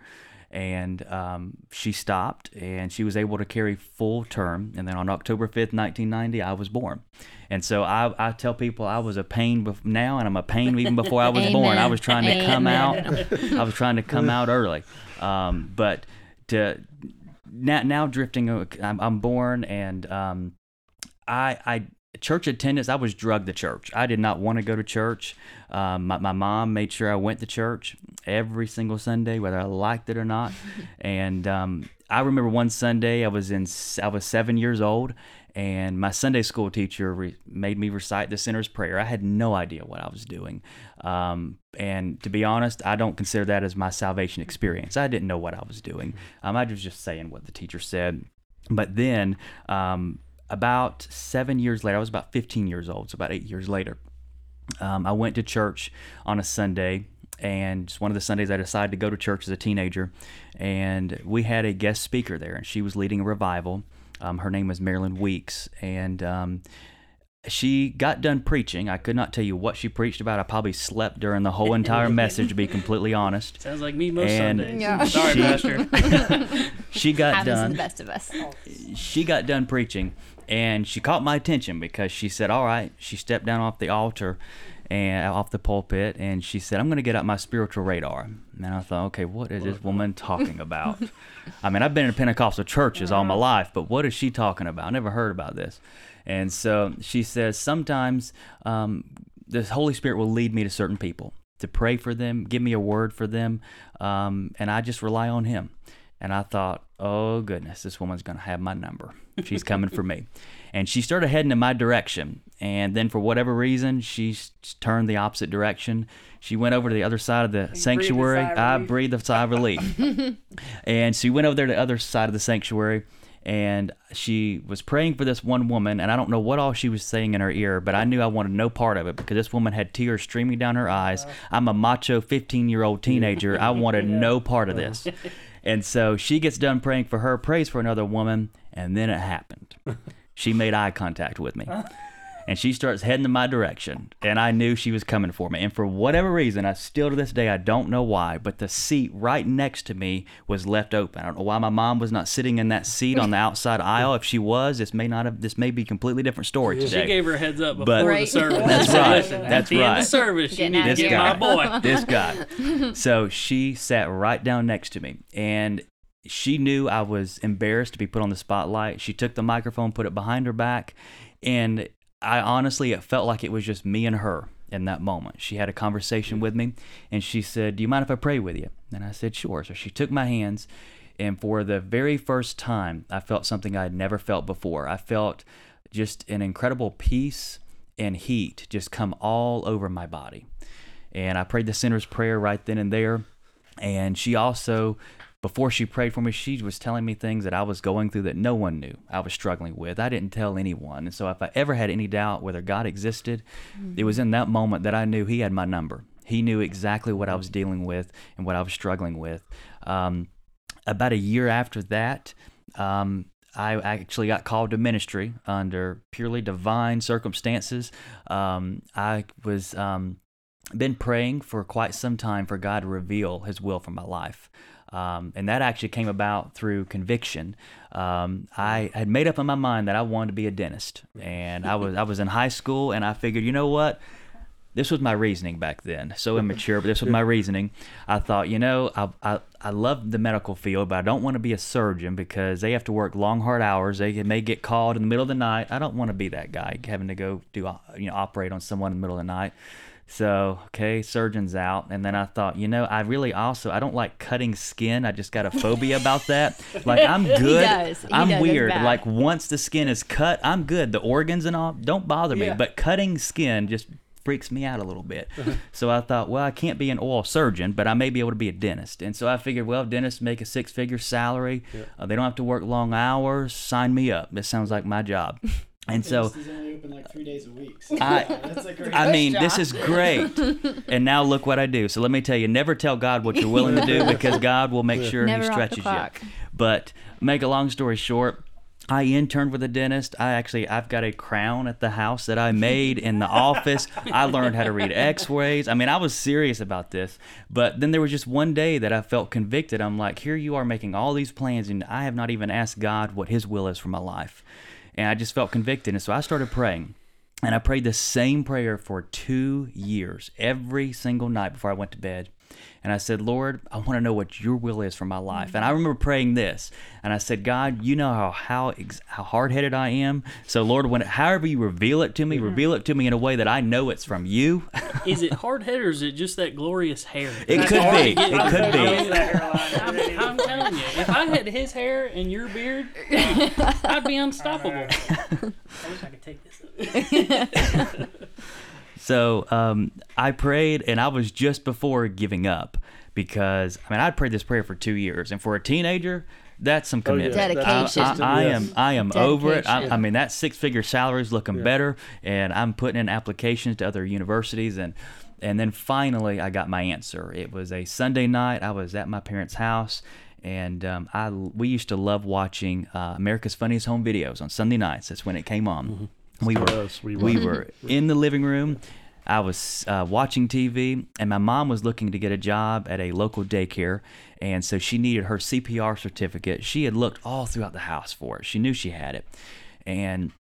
And um, she stopped and she was able to carry full term. And then on october 5th 1990 i was born. And so i, I tell people i was a pain bef- now and i'm a pain even before i was born. I was trying to come out. I was trying to come out early. Um, but to now, now drifting i'm, I'm born and um, I, I church attendance i was drugged to church. I did not want to go to church. Um, my, my mom made sure i went to church every single sunday whether i liked it or not. And um, i remember one sunday i was in i was seven years old and my sunday school teacher re- made me recite the sinner's prayer i had no idea what i was doing um, and to be honest i don't consider that as my salvation experience i didn't know what i was doing um, i was just saying what the teacher said but then um, about seven years later, I was about 15 years old, so about eight years later, um, I went to church on a Sunday. And one of the Sundays, I decided to go to church as a teenager. And we had a guest speaker there, and she was leading a revival. Um, her name was Marilyn Weeks. And um, she got done preaching. I could not tell you what she preached about. I probably slept during the whole entire message, to be completely honest. Sounds like me most And- Sundays. Yeah. Sorry, She- Pastor. She got Happens to done. the best of us. she got done preaching and she caught my attention because she said all right she stepped down off the altar and off the pulpit and she said i'm going to get out my spiritual radar. And i thought okay what is this woman talking about? I mean i've been in pentecostal churches all my life but what is she talking about? I never heard about this. And so she says sometimes um, the holy spirit will lead me to certain people to pray for them give me a word for them um, and i just rely on him and I thought, oh goodness, this woman's going to have my number. She's coming for me. And she started heading in my direction. And then, for whatever reason, she turned the opposite direction. She went over to the other side of the sanctuary. sigh of I breathed a sigh of relief. and she went over there to the other side of the sanctuary. And she was praying for this one woman. And I don't know what all she was saying in her ear, but I knew I wanted no part of it because this woman had tears streaming down her eyes. I'm a macho 15 year old teenager. I wanted no part of this. And so she gets done praying for her, prays for another woman, and then it happened. She made eye contact with me. And she starts heading in my direction. And I knew she was coming for me. And for whatever reason, I still to this day, I don't know why, but the seat right next to me was left open. I don't know why my mom was not sitting in that seat on the outside aisle. If she was, this may not have, this may be a completely different story today. She gave her a heads up before But- the service. That's She said, right. That's at the end of service, you Getting need to This get guy. my boy. this guy. So she sat right down next to me, and she knew I was embarrassed to be put on the spotlight. She took the microphone, put it behind her back, and I honestly, it felt like it was just me and her in that moment. She had a conversation with me, and she said, "Do you mind if I pray with you?" And I said, "Sure." So she took my hands, and for the very first time, I felt something I had never felt before. I felt just an incredible peace and heat just come all over my body and I prayed the sinner's prayer right then and there. And she also, before she prayed for me, she was telling me things that I was going through that no one knew I was struggling with. I didn't tell anyone. And so if I ever had any doubt whether God existed, it was in that moment that I knew He had my number. He knew exactly what I was dealing with and what I was struggling with. Um, about a year after that, um, I actually got called to ministry under purely divine circumstances. Um, I was um, been praying for quite some time for God to reveal His will for my life. Um, and that actually came about through conviction. Um, I had made up in my mind that I wanted to be a dentist, and I was I was in high school, and I figured, you know what, this was my reasoning back then. So immature, but this was my reasoning. I thought, you know, I I, I love the medical field, but I don't want to be a surgeon because they have to work long, hard hours. They may get called in the middle of the night. I don't want to be that guy having to go do you know operate on someone in the middle of the night. So okay, surgeon's out, and then I thought, you know, I really also I don't like cutting skin. I just got a phobia about that. Like I'm good. does. He I'm does. Weird. Like once the skin is cut, I'm good. The organs and all don't bother me, Yeah. but cutting skin just freaks me out a little bit. so I thought, well, I can't be an oral surgeon, but I may be able to be a dentist. And so I figured, well, dentists make a six-figure salary. Uh, they don't have to work long hours. Sign me up. This sounds like my job. And so is only open like three days a week. I- that's a great. I mean, this is great. And now look what I do. So let me tell you, never tell God what you're willing to do because God will make sure Never He stretches you. But make a long story short, I interned with a dentist. I actually I've got a crown at the house that I made in the office. I learned how to read X-rays. I mean, I was serious about this. But then there was just one day that I felt convicted. I'm like, here you are making all these plans and I have not even asked God what his will is for my life. And I just felt convicted. And so I started praying. And I prayed the same prayer for two years, every single night before I went to bed. And I said, Lord, I want to know what your will is for my life. Mm-hmm. And I remember praying this. And I said, God, you know how how, ex- how hard headed I am. So, Lord, when however you reveal it to me, mm-hmm. reveal it to me in a way that I know it's from you. Is it hard headed or is it just that glorious hair? It could be. It could be. I'm, I'm telling you, if I had his hair and your beard, I'd be unstoppable. I wish I could take this up. So um, I prayed, and I was just before giving up because I mean I'd prayed this prayer for two years, and for a teenager, that's some Oh, yeah. commitment. Dedication. I, I, I am I am over it. I, I mean that six figure salary is looking better, and I'm putting in applications to other universities, and and then finally I got my answer. It was a Sunday night. I was at my parents' house. And um, I we used to love watching uh, America's Funniest Home Videos on Sunday nights. That's when it came on. We were Yes, we we were. were in the living room. I was uh, watching TV, and my mom was looking to get a job at a local daycare, and so she needed her CPR certificate. She had looked all throughout the house for it. She knew she had it, and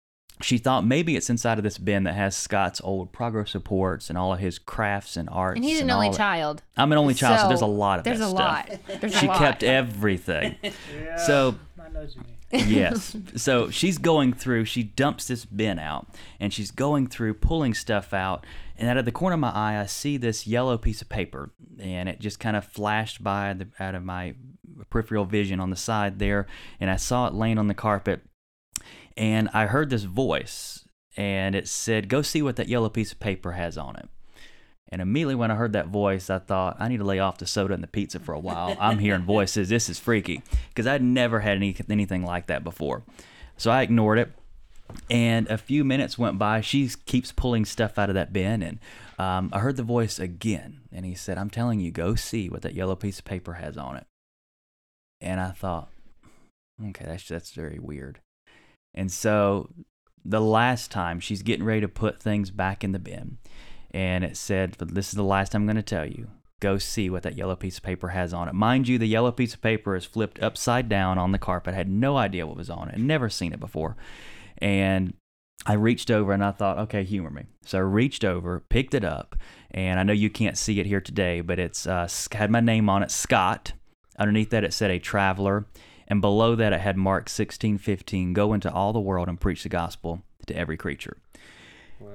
she thought maybe it's inside of this bin that has Scott's old progress reports and all of his crafts and arts. And he's an only all that. child. I'm an only child, so, there's a lot of There's that a stuff. lot. There's She a lot. She kept everything. yeah. So I know what you mean. yes. So she's going through, she dumps this bin out and she's going through, pulling stuff out. And out of the corner of my eye, I see this yellow piece of paper and it just kind of flashed by the, out of my peripheral vision on the side there. And I saw it laying on the carpet and I heard this voice and it said, Go see what that yellow piece of paper has on it. And immediately when I heard that voice, I thought, I need to lay off the soda and the pizza for a while. I'm hearing voices. This is freaky because I'd never had any, anything like that before. So I ignored it. And a few minutes went by. She keeps pulling stuff out of that bin. And um, I heard the voice again. And he said, I'm telling you, go see what that yellow piece of paper has on it. And I thought, okay, that's, that's very weird. And so the last time she's getting ready to put things back in the bin and it said, "But "This is the last I'm going to tell you. Go see what that yellow piece of paper has on it." Mind you, the yellow piece of paper is flipped upside down on the carpet. I had no idea what was on it. Never seen it before, and I reached over and I thought, "Okay, humor me." So I reached over, picked it up, and I know you can't see it here today, but it's uh, had my name on it, Scott. Underneath that, it said a traveler, and below that, it had Mark 16:15. Go into all the world and preach the gospel to every creature.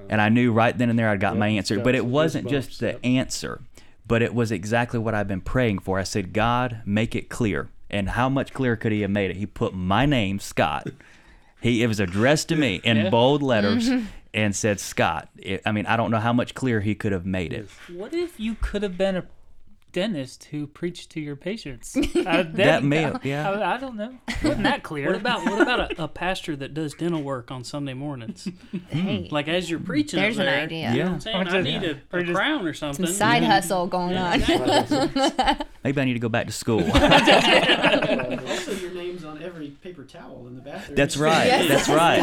And I knew right then and there I'd got Yep, my answer. But it wasn't just the yep. answer, but it was exactly what I've been praying for. I said, God, make it clear. And how much clearer could he have made it? He put my name, Scott. He it was addressed to me in Yeah. bold letters mm-hmm. and said Scott. It, I mean, I don't know how much clearer he could have made it. What if you could have been a dentist who preached to your patients? Uh, That may yeah. I, I don't know. Wasn't that clear? What about what about a, a pastor that does dental work on Sunday mornings? Hey, Like as you're preaching, there's up an there, idea. You know I'm saying? Or I just- need a, or a just- crown or something. Some side hustle going on. Maybe I need to go back to school. also, your name's on every paper towel in the bathroom. That's right. That's right.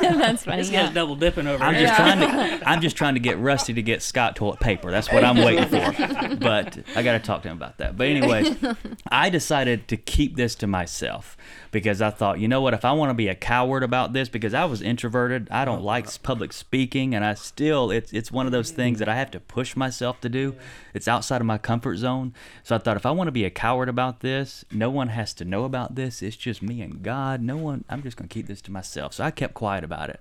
That's funny. This guy's Yeah. double dipping over I'm here. just trying to I'm just trying to get Rusty to get Scott toilet paper. That's what I'm waiting for. But I got to talk to him about that. But anyways, I decided to keep this to myself because I thought, you know what, if I want to be a coward about this because I was introverted, I don't like public speaking and I still it's it's one of those things that I have to push myself to do. It's outside of my comfort zone. So I thought if I want to be a coward about this, no one has to know about this. It's just me and God. No one I'm just going to keep this to myself. So I kept quiet about it.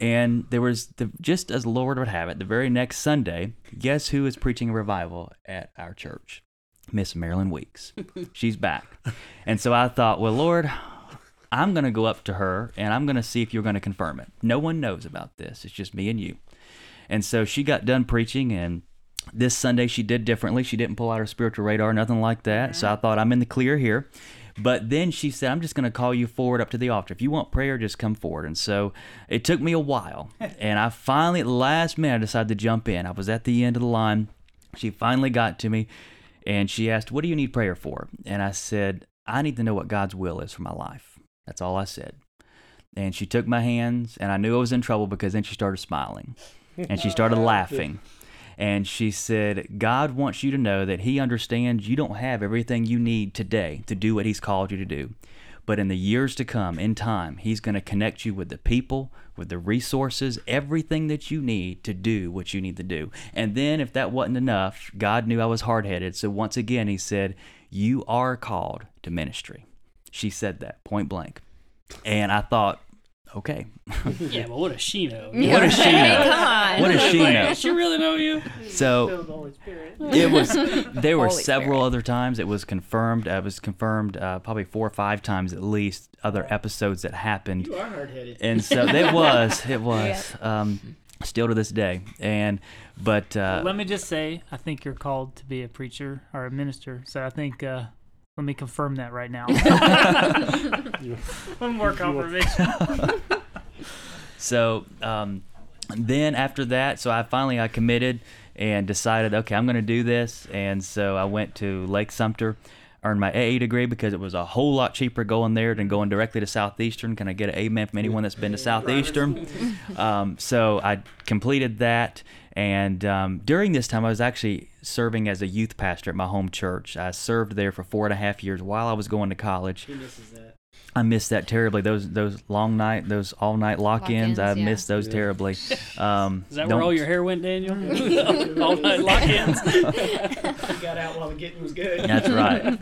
And there was the just as the Lord would have it, the very next Sunday, guess who is preaching a revival at our church? Miss Marilyn Weeks. She's back. And so I thought, well, Lord, I'm going to go up to her and I'm going to see if you're going to confirm it. No one knows about this. It's just me and you. And so she got done preaching and this Sunday she did differently. She didn't pull out her spiritual radar, nothing like that. So I thought I'm in the clear here. But then she said, I'm just going to call you forward up to the altar. If you want prayer, just come forward. And so it took me a while. and I finally, at the last minute, I decided to jump in. I was at the end of the line. She finally got to me and she asked, What do you need prayer for? And I said, I need to know what God's will is for my life. That's all I said. And she took my hands, and I knew I was in trouble because then she started smiling and she started laughing. And she said, God wants you to know that He understands you don't have everything you need today to do what He's called you to do. But in the years to come, in time, He's going to connect you with the people, with the resources, everything that you need to do what you need to do. And then, if that wasn't enough, God knew I was hard headed. So once again, He said, You are called to ministry. She said that point blank. And I thought, okay, Yeah, but what does she know? what does she know? Come on. What does she Like, know? Does she really know you? So it was. There were Holy several Spirit. other times it was confirmed. It was confirmed uh, probably four or five times at least. Other episodes that happened, You are hard headed. and so it was. It was. Um, still to this day, and but uh, Let me just say, I think you're called to be a preacher or a minister. So I think, uh, let me confirm that right now. One more confirmation. So um, then after that, so I finally I committed and decided, okay, I'm going to do this, and so I went to Lake Sumter, earned my AA degree because it was a whole lot cheaper going there than going directly to Southeastern. Can I get an amen from anyone that's been to Southeastern? um, so I completed that, and um, during this time, I was actually serving as a youth pastor at my home church. I served there for four and a half years while I was going to college. He misses that. I missed that terribly. Those those long night, those all night lock-ins. Lock-ins, I yeah. missed those terribly. Um, Is that don't- where all your hair went, Daniel? all night lock-ins. He got out while the getting was good. That's right.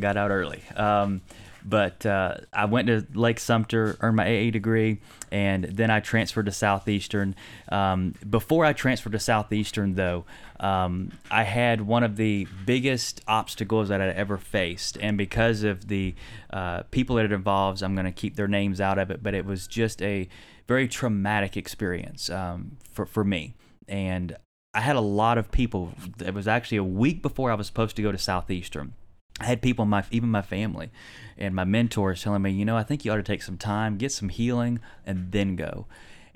Got out early. Um, but uh, I went to Lake Sumter, earned my AA degree, and then I transferred to Southeastern. Um, before I transferred to Southeastern, though, um, I had one of the biggest obstacles that I'd ever faced. And because of the uh, people that it involves, I'm going to keep their names out of it, but it was just a very traumatic experience um, for, for me. And I had a lot of people. It was actually a week before I was supposed to go to Southeastern. I had people, in my even my family, and my mentors telling me, you know, I think you ought to take some time, get some healing, and then go.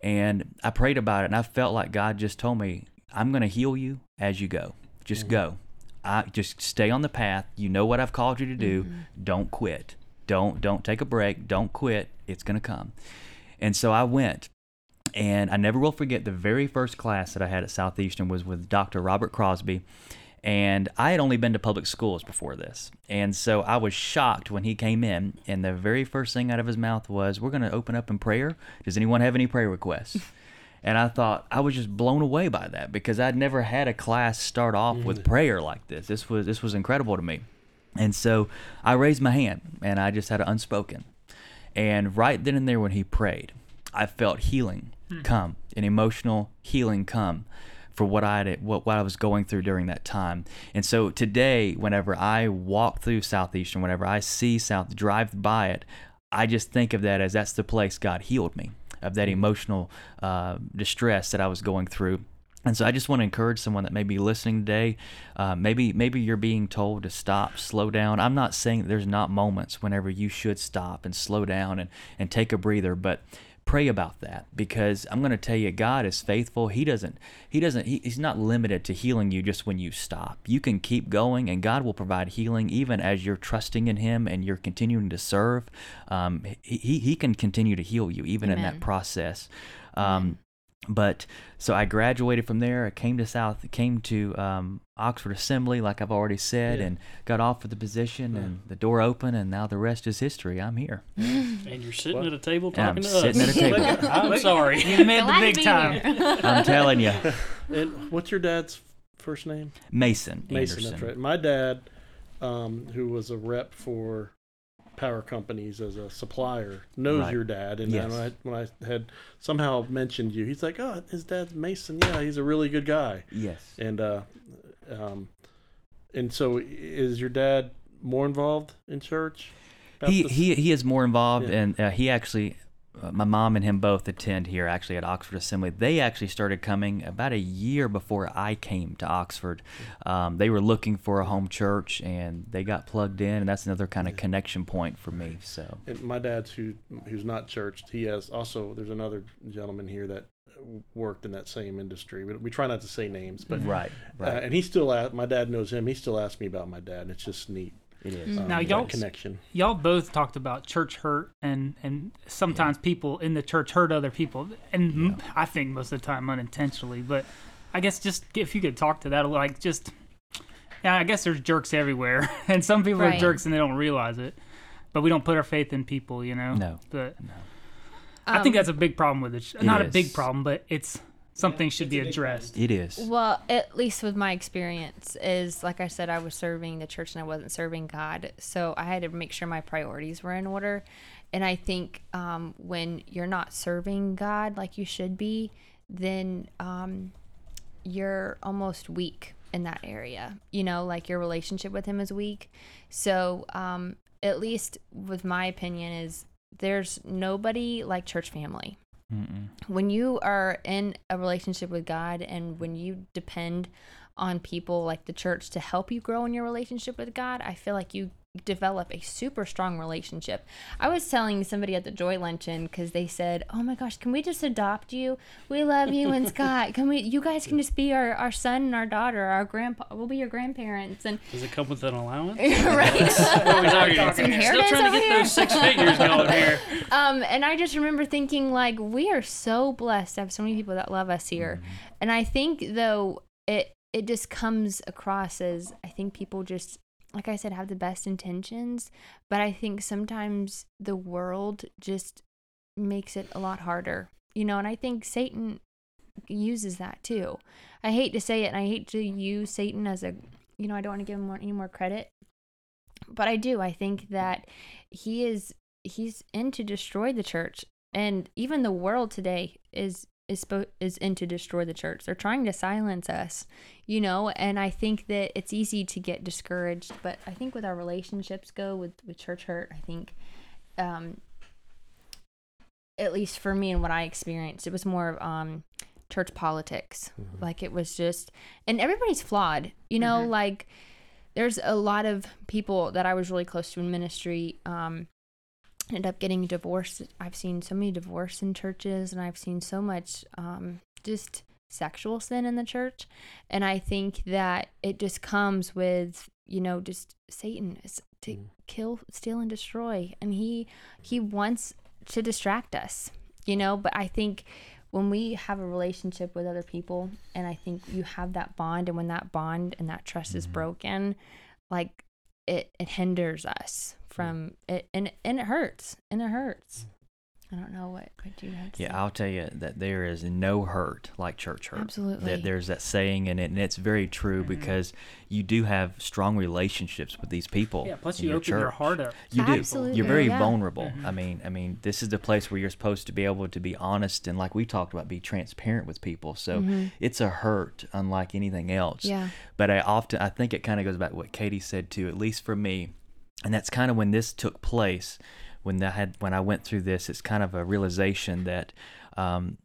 And I prayed about it, and I felt like God just told me, I'm going to heal you as you go. Just mm-hmm. go. I just stay on the path. You know what I've called you to do. Mm-hmm. Don't quit. Don't don't take a break. Don't quit. It's going to come. And so I went. And I never will forget the very first class that I had at Southeastern was with Dr. Robert Crosby. And I had only been to public schools before this. And so I was shocked when he came in, and the very first thing out of his mouth was, We're going to open up in prayer. Does anyone have any prayer requests? And I thought I was just blown away by that because I'd never had a class start off mm-hmm. with prayer like this. This was this was incredible to me. And so I raised my hand and I just had an unspoken. And right then and there when he prayed, I felt healing hmm. come, an emotional healing come for what I had, what, what I was going through during that time. And so today, whenever I walk through Southeastern, whenever I see South, drive by it, I just think of that as that's the place God healed me of that emotional uh, distress that I was going through. And so I just want to encourage someone that may be listening today. Uh, maybe maybe you're being told to stop, slow down. I'm not saying there's not moments whenever you should stop and slow down and, and take a breather, but pray about that because I'm going to tell you God is faithful. He doesn't he doesn't he, he's not limited to healing you just when you stop. You can keep going and God will provide healing even as you're trusting in him and you're continuing to serve. Um, he, he he can continue to heal you even in that process. Um, but so I graduated from there. I came to South, came to um, Oxford Assembly, like I've already said, Yeah. and got offered of the position, and the door opened, and now the rest is history. I'm here. And you're sitting at a table And I'm talking to sitting us. at a table. I'm sorry. You made the big time. I'm telling you, And what's your dad's first name? Mason. Mason. Anderson. That's right. My dad, um, who was a rep for power companies as a supplier, knows Right. your dad. And Yes. when, I, when I had somehow mentioned you, he's like, "Oh, his dad's Mason. Yeah, he's a really good guy." Yes. And uh, um, and so is your dad more involved in church? He, he he is more involved, Yeah. and uh, he actually uh, my mom and him both attend here actually at Oxford Assembly. They actually started coming about a year before I came to Oxford. Um, they were looking for a home church and they got plugged in, and that's another kind of connection point for me. So And my dad's who who's not churched. He has also. There's another gentleman here that worked in that same industry. We, we try not to say names, but right, Uh, right, and he still. My dad knows him. He still asks me about my dad. And it's just neat. It is. um, Now, y'all- connection. Y'all both talked about church hurt, and and sometimes people in the church hurt other people, and I think most of the time unintentionally. But I guess just if you could talk to that, like just yeah, I guess there's jerks everywhere, and some people are jerks and they don't realize it. But we don't put our faith in people, you know. No, But I think Um, that's a big problem with it. Not a big problem, but it's something should be addressed. it is. Well, at least with my experience is like I said, I was serving the church and I wasn't serving God, so I had to make sure my priorities were in order. And I think um, when you're not serving God like you should be, then um, you're almost weak in that area. You know, like your relationship with Him is weak. So, um, at least with my opinion, is there's nobody like church family Mm-mm. when you are in a relationship with God and when you depend on people like the church to help you grow in your relationship with God, I feel like you develop a super strong relationship. I was telling somebody at the Joy Luncheon because they said, "Oh my gosh, can we just adopt you? We love you and Scott. Can we? You guys can just be our, our son and our daughter, our grandpa. We'll be your grandparents." And Does it come with an allowance? right. What are we talking about? Still inheritance trying to over get here? those six figures going here. Um, and I just remember thinking, like, we are so blessed to have so many people that love us here. And I think, though, it it just comes across as I think people just, like I said, have the best intentions, but I think sometimes the world just makes it a lot harder, you know. And I think Satan uses that too. I hate to say it, and I hate to use Satan as a, you know, I don't want to give him any more credit, but I do. I think that he is he's in to destroy the church and even the world today is is spo- is in to destroy the church. They're trying to silence us you know and i think that it's easy to get discouraged but i think with our relationships go with with church hurt i think um at least for me and what i experienced it was more of um church politics. Like it was just and everybody's flawed you know like there's a lot of people that I was really close to in ministry um, end up getting divorced. I've seen so many divorce in churches, and I've seen so much um, just sexual sin in the church. And I think that it just comes with you know just Satan is to kill, steal, and destroy, and he he wants to distract us, you know. But I think when we have a relationship with other people and i think you have that bond and when that bond and that trust is broken like it it hinders us from it and and it hurts and it hurts i don't know what what you had to Yeah, say. I'll tell you that there is no hurt like church hurt. Absolutely. That there's that saying, and, it, and it's very true because you do have strong relationships with these people. Yeah. Plus, you your open your heart up. You do. Absolutely, You're very yeah. vulnerable. I mean, I mean, this is the place where you're supposed to be able to be honest and, like we talked about, be transparent with people. So it's a hurt unlike anything else. Mm-hmm. Yeah. But I often, I think it kind of goes back to what Katie said too. At least for me, and that's kind of when this took place. When I had, when I went through this, it's kind of a realization that, um,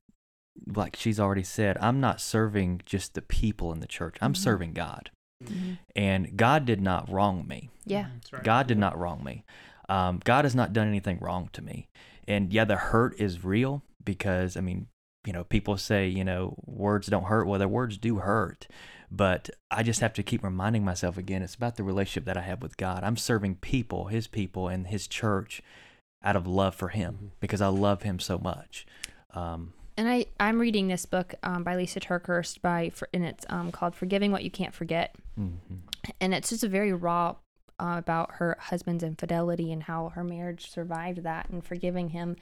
like she's already said, I'm not serving just the people in the church. I'm serving God, Mhm. and God did not wrong me. yeah That's right. God did not wrong me. Um, God has not done anything wrong to me. And yeah, the hurt is real because, I mean, you know, people say, you know, words don't hurt. Well, their words do hurt. But I just have to keep reminding myself again, it's about the relationship that I have with God. I'm serving people, His people, and His church out of love for Him because I love Him so much. Um, and i i'm reading this book um, by lisa TerKeurst by for- and it's um, called forgiving what you can't forget mhm. and it's just a very raw uh, about her husband's infidelity and how her marriage survived that and forgiving him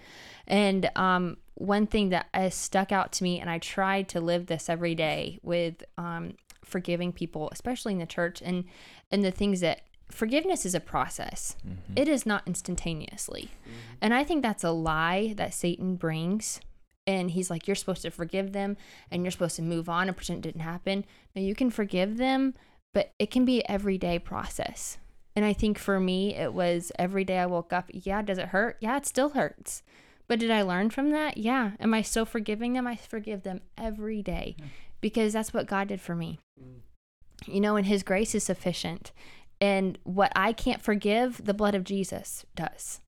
and um, one thing that has stuck out to me and i tried to live this every day with um, forgiving people especially in the church and and the things that forgiveness is a process. Mm-hmm. It is not instantaneously. Mm-hmm. And i think that's a lie that satan brings. And he's like you're supposed to forgive them and you're supposed to move on and pretend it didn't happen. Now you can forgive them but it can be an everyday process. And i think for me it was every day i woke up yeah does it hurt? Yeah it still hurts. But did I learn from that? Yeah. Am I still forgiving them? I forgive them every day mm-hmm. Because that's what God did for me. Mm. You know, and His grace is sufficient. And what I can't forgive, the blood of Jesus does.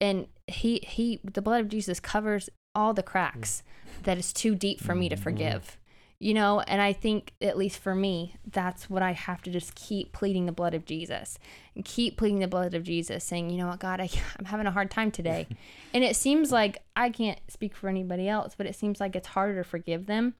And He, He, the blood of Jesus covers all the cracks mm. that is too deep for me to mm-hmm. forgive. You know, and I think, at least for me, that's what I have to just keep pleading the blood of Jesus and keep pleading the blood of Jesus, saying, you know what, God, I, I'm having a hard time today. and it seems like I can't speak for anybody else, but it seems like it's harder to forgive them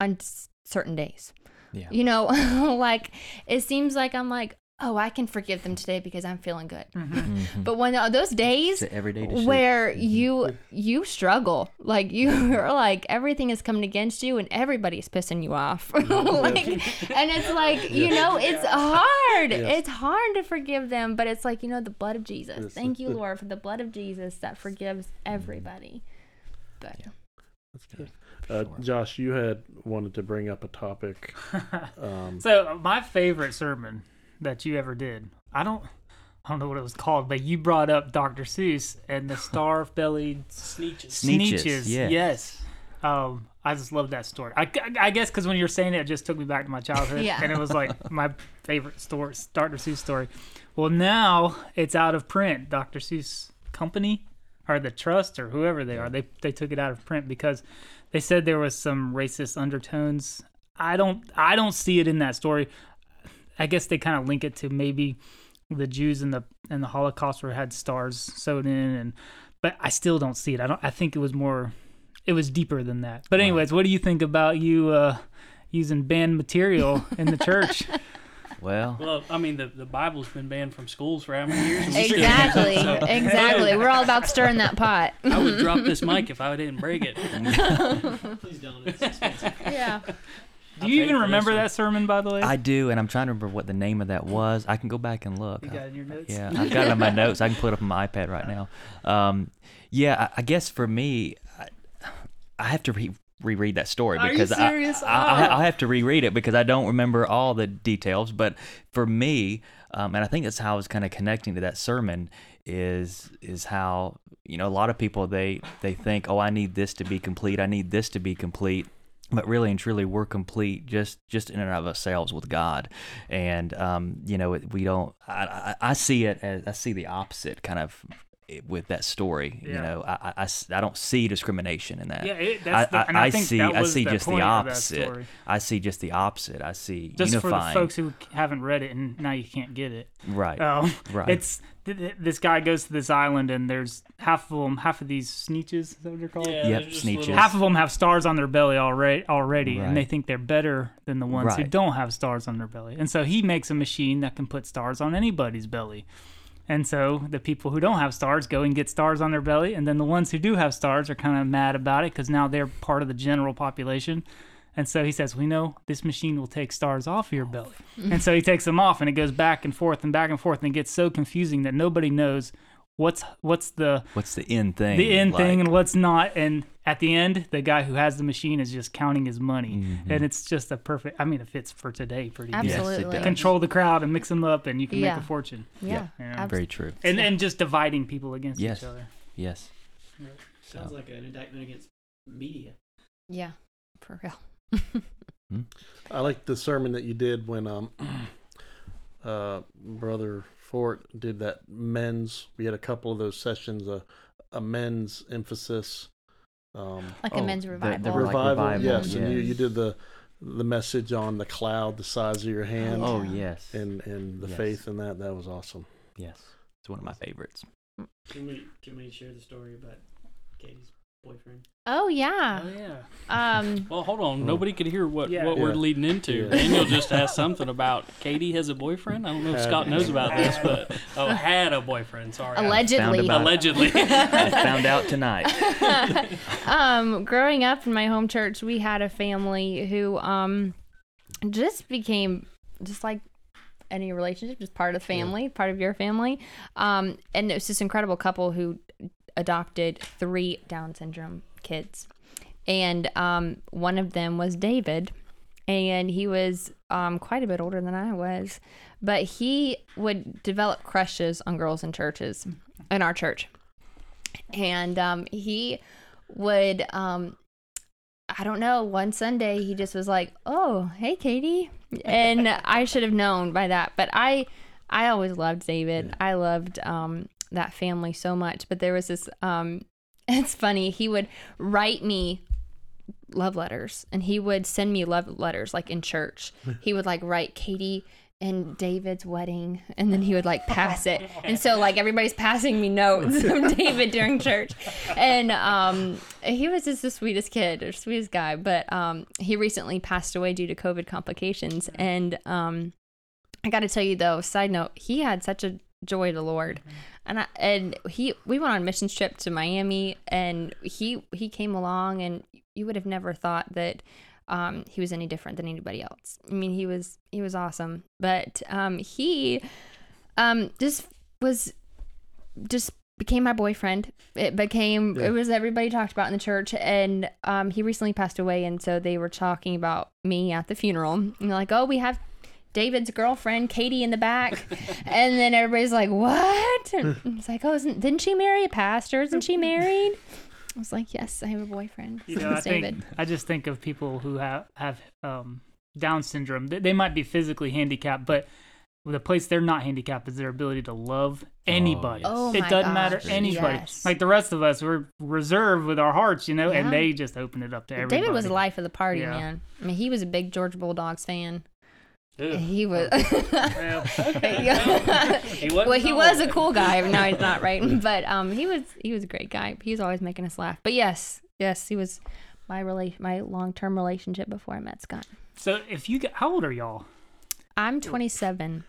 on certain days. Yeah. You know, like it seems like I'm like, oh, I can forgive them today because I'm feeling good. Mm-hmm. Mm-hmm. But when uh, those days everyday where mm-hmm. you you struggle, like you're like everything is coming against you and everybody's pissing you off, like, and it's like you know it's hard. It's hard to forgive them, but it's like you know the blood of Jesus. Thank you, Lord, for the blood of Jesus that forgives everybody. But yeah. That's good. Uh, Josh, you had wanted to bring up a topic. Um, So my favorite sermon that you ever did, I don't, I don't know what it was called, but you brought up Dr. Seuss and the star-bellied Sneeches. Sneetches, Sneetches. yeah. Yes. Um, I just love that story. I, I guess because when you were saying it, it just took me back to my childhood, Yeah. and it was like my favorite story, Dr. Seuss story. Well, now it's out of print. Dr. Seuss Company or the trust or whoever they are, they they took it out of print because they said there was some racist undertones. I don't I don't see it in that story. I guess they kind of link it to maybe the Jews in the in the Holocaust where it had stars sewed in, and but I still don't see it. I don't. I think it was more, it was deeper than that. But anyways, what do you think about you uh, using banned material in the church? Well, Well, I mean, the, the Bible's been banned from schools for how many years? and we still use it, exactly, so exactly. We're all about stirring that pot. I would drop this mic if I didn't break it. Please don't. It's expensive. yeah. Do you even remember that sermon, by the way? I do, and I'm trying to remember what the name of that was. I can go back and look. you got it in your notes. Yeah, I've got it on my notes. I can put it up on my iPad right now. Um, yeah, I, I guess for me, I, I have to re- reread that story Are because I, serious? I, I, Oh. I have to reread it because I don't remember all the details. But for me, um, and I think that's how I was kind of connecting to that sermon is is how you know a lot of people they they think oh I need this to be complete I need this to be complete but really and truly we're complete just just in and of ourselves with god and um you know we don't i i, I see it as i see the opposite kind of with that story you Yeah. know I don't see discrimination in that Yeah, it- that's the- and I think see that i see the just the point of that opposite i see just the opposite i see Just for the folks who haven't read it and now you can't get it. right Um, Right. It's th- th- this guy goes to this island and there's half of them, half of these sneetches. Is that what they're called? Yeah, Yep, they're sneetches. little- half of them have stars on their belly already already and they think they're better than the ones who don't have stars on their belly and so he makes a machine that can put stars on anybody's belly and so the people who don't have stars go and get stars on their belly and then the ones who do have stars are kind of mad about it because now they're part of the general population. And so he says we know this machine will take stars off your belly. And so he takes them off and it goes back and forth and back and forth and it gets so confusing that nobody knows what's what's the what's the end thing the end thing and what's not. And at the end, the guy who has the machine is just counting his money, Mm-hmm. and it's just a perfect. I mean, it fits for today pretty good. Yes, it Absolutely. does. Control the crowd and mix them up, and you can Yeah. make a fortune. Yeah. Yeah. very true And and just dividing people against Yes. each other. yes Sounds like an indictment against media. Yeah. For real. I like the sermon that you did when um, uh, Brother Fort did that men's. We had a couple of those sessions, a a men's emphasis. Um, Like Oh, a men's the- the revival. Like revival, revival, yes, and you, you did the the message on the cloud, the size of your hand, oh yes and and the Yes. faith in that. That was awesome. yes it's one of my favorites Can we can we share the story about Katie's boyfriend? oh yeah. Oh yeah. Um. Well, hold on. Nobody could hear what, Yeah. what we're leading into. Yeah. Daniel just asked something about Katie has a boyfriend. I don't know if Scott knows about this, but oh, had a boyfriend. Sorry, Allegedly. about- allegedly. i found out tonight um, growing up in my home church, we had a family who um just became just like any relationship, just part of the family, part of your family. Um, and it was this incredible couple who adopted three Down syndrome kids, and um, one of them was David, and he was um quite a bit older than I was, but he would develop crushes on girls in churches, in our church and um, he would um, I don't know. One Sunday, he just was like, "Oh, hey, Katie," and I should have known by that. But I, I always loved David. I loved um, that family so much. But there was this. Um, it's funny. He would write me love letters, and he would send me love letters like in church. He would like write Katie and David's wedding, and then he would like pass it, and so like everybody's passing me notes from David during church, and um, he was just the sweetest kid or sweetest guy, but um, he recently passed away due to COVID complications, and um, I got to tell you though, side note, he had such a joy to the Lord, and I, and he we went on a missions trip to Miami, and he he came along, and you would have never thought that um, he was any different than anybody else. I mean, he was he was awesome, but um, he um, just was just became my boyfriend. It became it was everybody talked about in the church, and um, he recently passed away, and so they were talking about me at the funeral, and they're like, "Oh, we have." David's girlfriend, Katie, in the back, and then everybody's like, "What?" And it's like, "Oh, isn't, didn't she marry a pastor? Isn't she married?" I was like, "Yes, I have a boyfriend. You know, name I is think I just think of people who have have um, Down syndrome. They, they might be physically handicapped, but the place they're not handicapped is their ability to love anybody. Oh it my doesn't matter gosh, anybody. yes. Like the rest of us, we're reserved with our hearts, you know, Yeah. and they just open it up to everybody. David was the life of the party, Yeah. man. I mean, he was a big Georgia Bulldogs fan. Ugh. He was. Well, He wasn't well, he was a cool guy. No, he's not right. But um, he was he was a great guy. He was always making us laugh. But yes, yes, he was my rela- my long term relationship before I met Scott. So if you get, how old are y'all? I'm 27.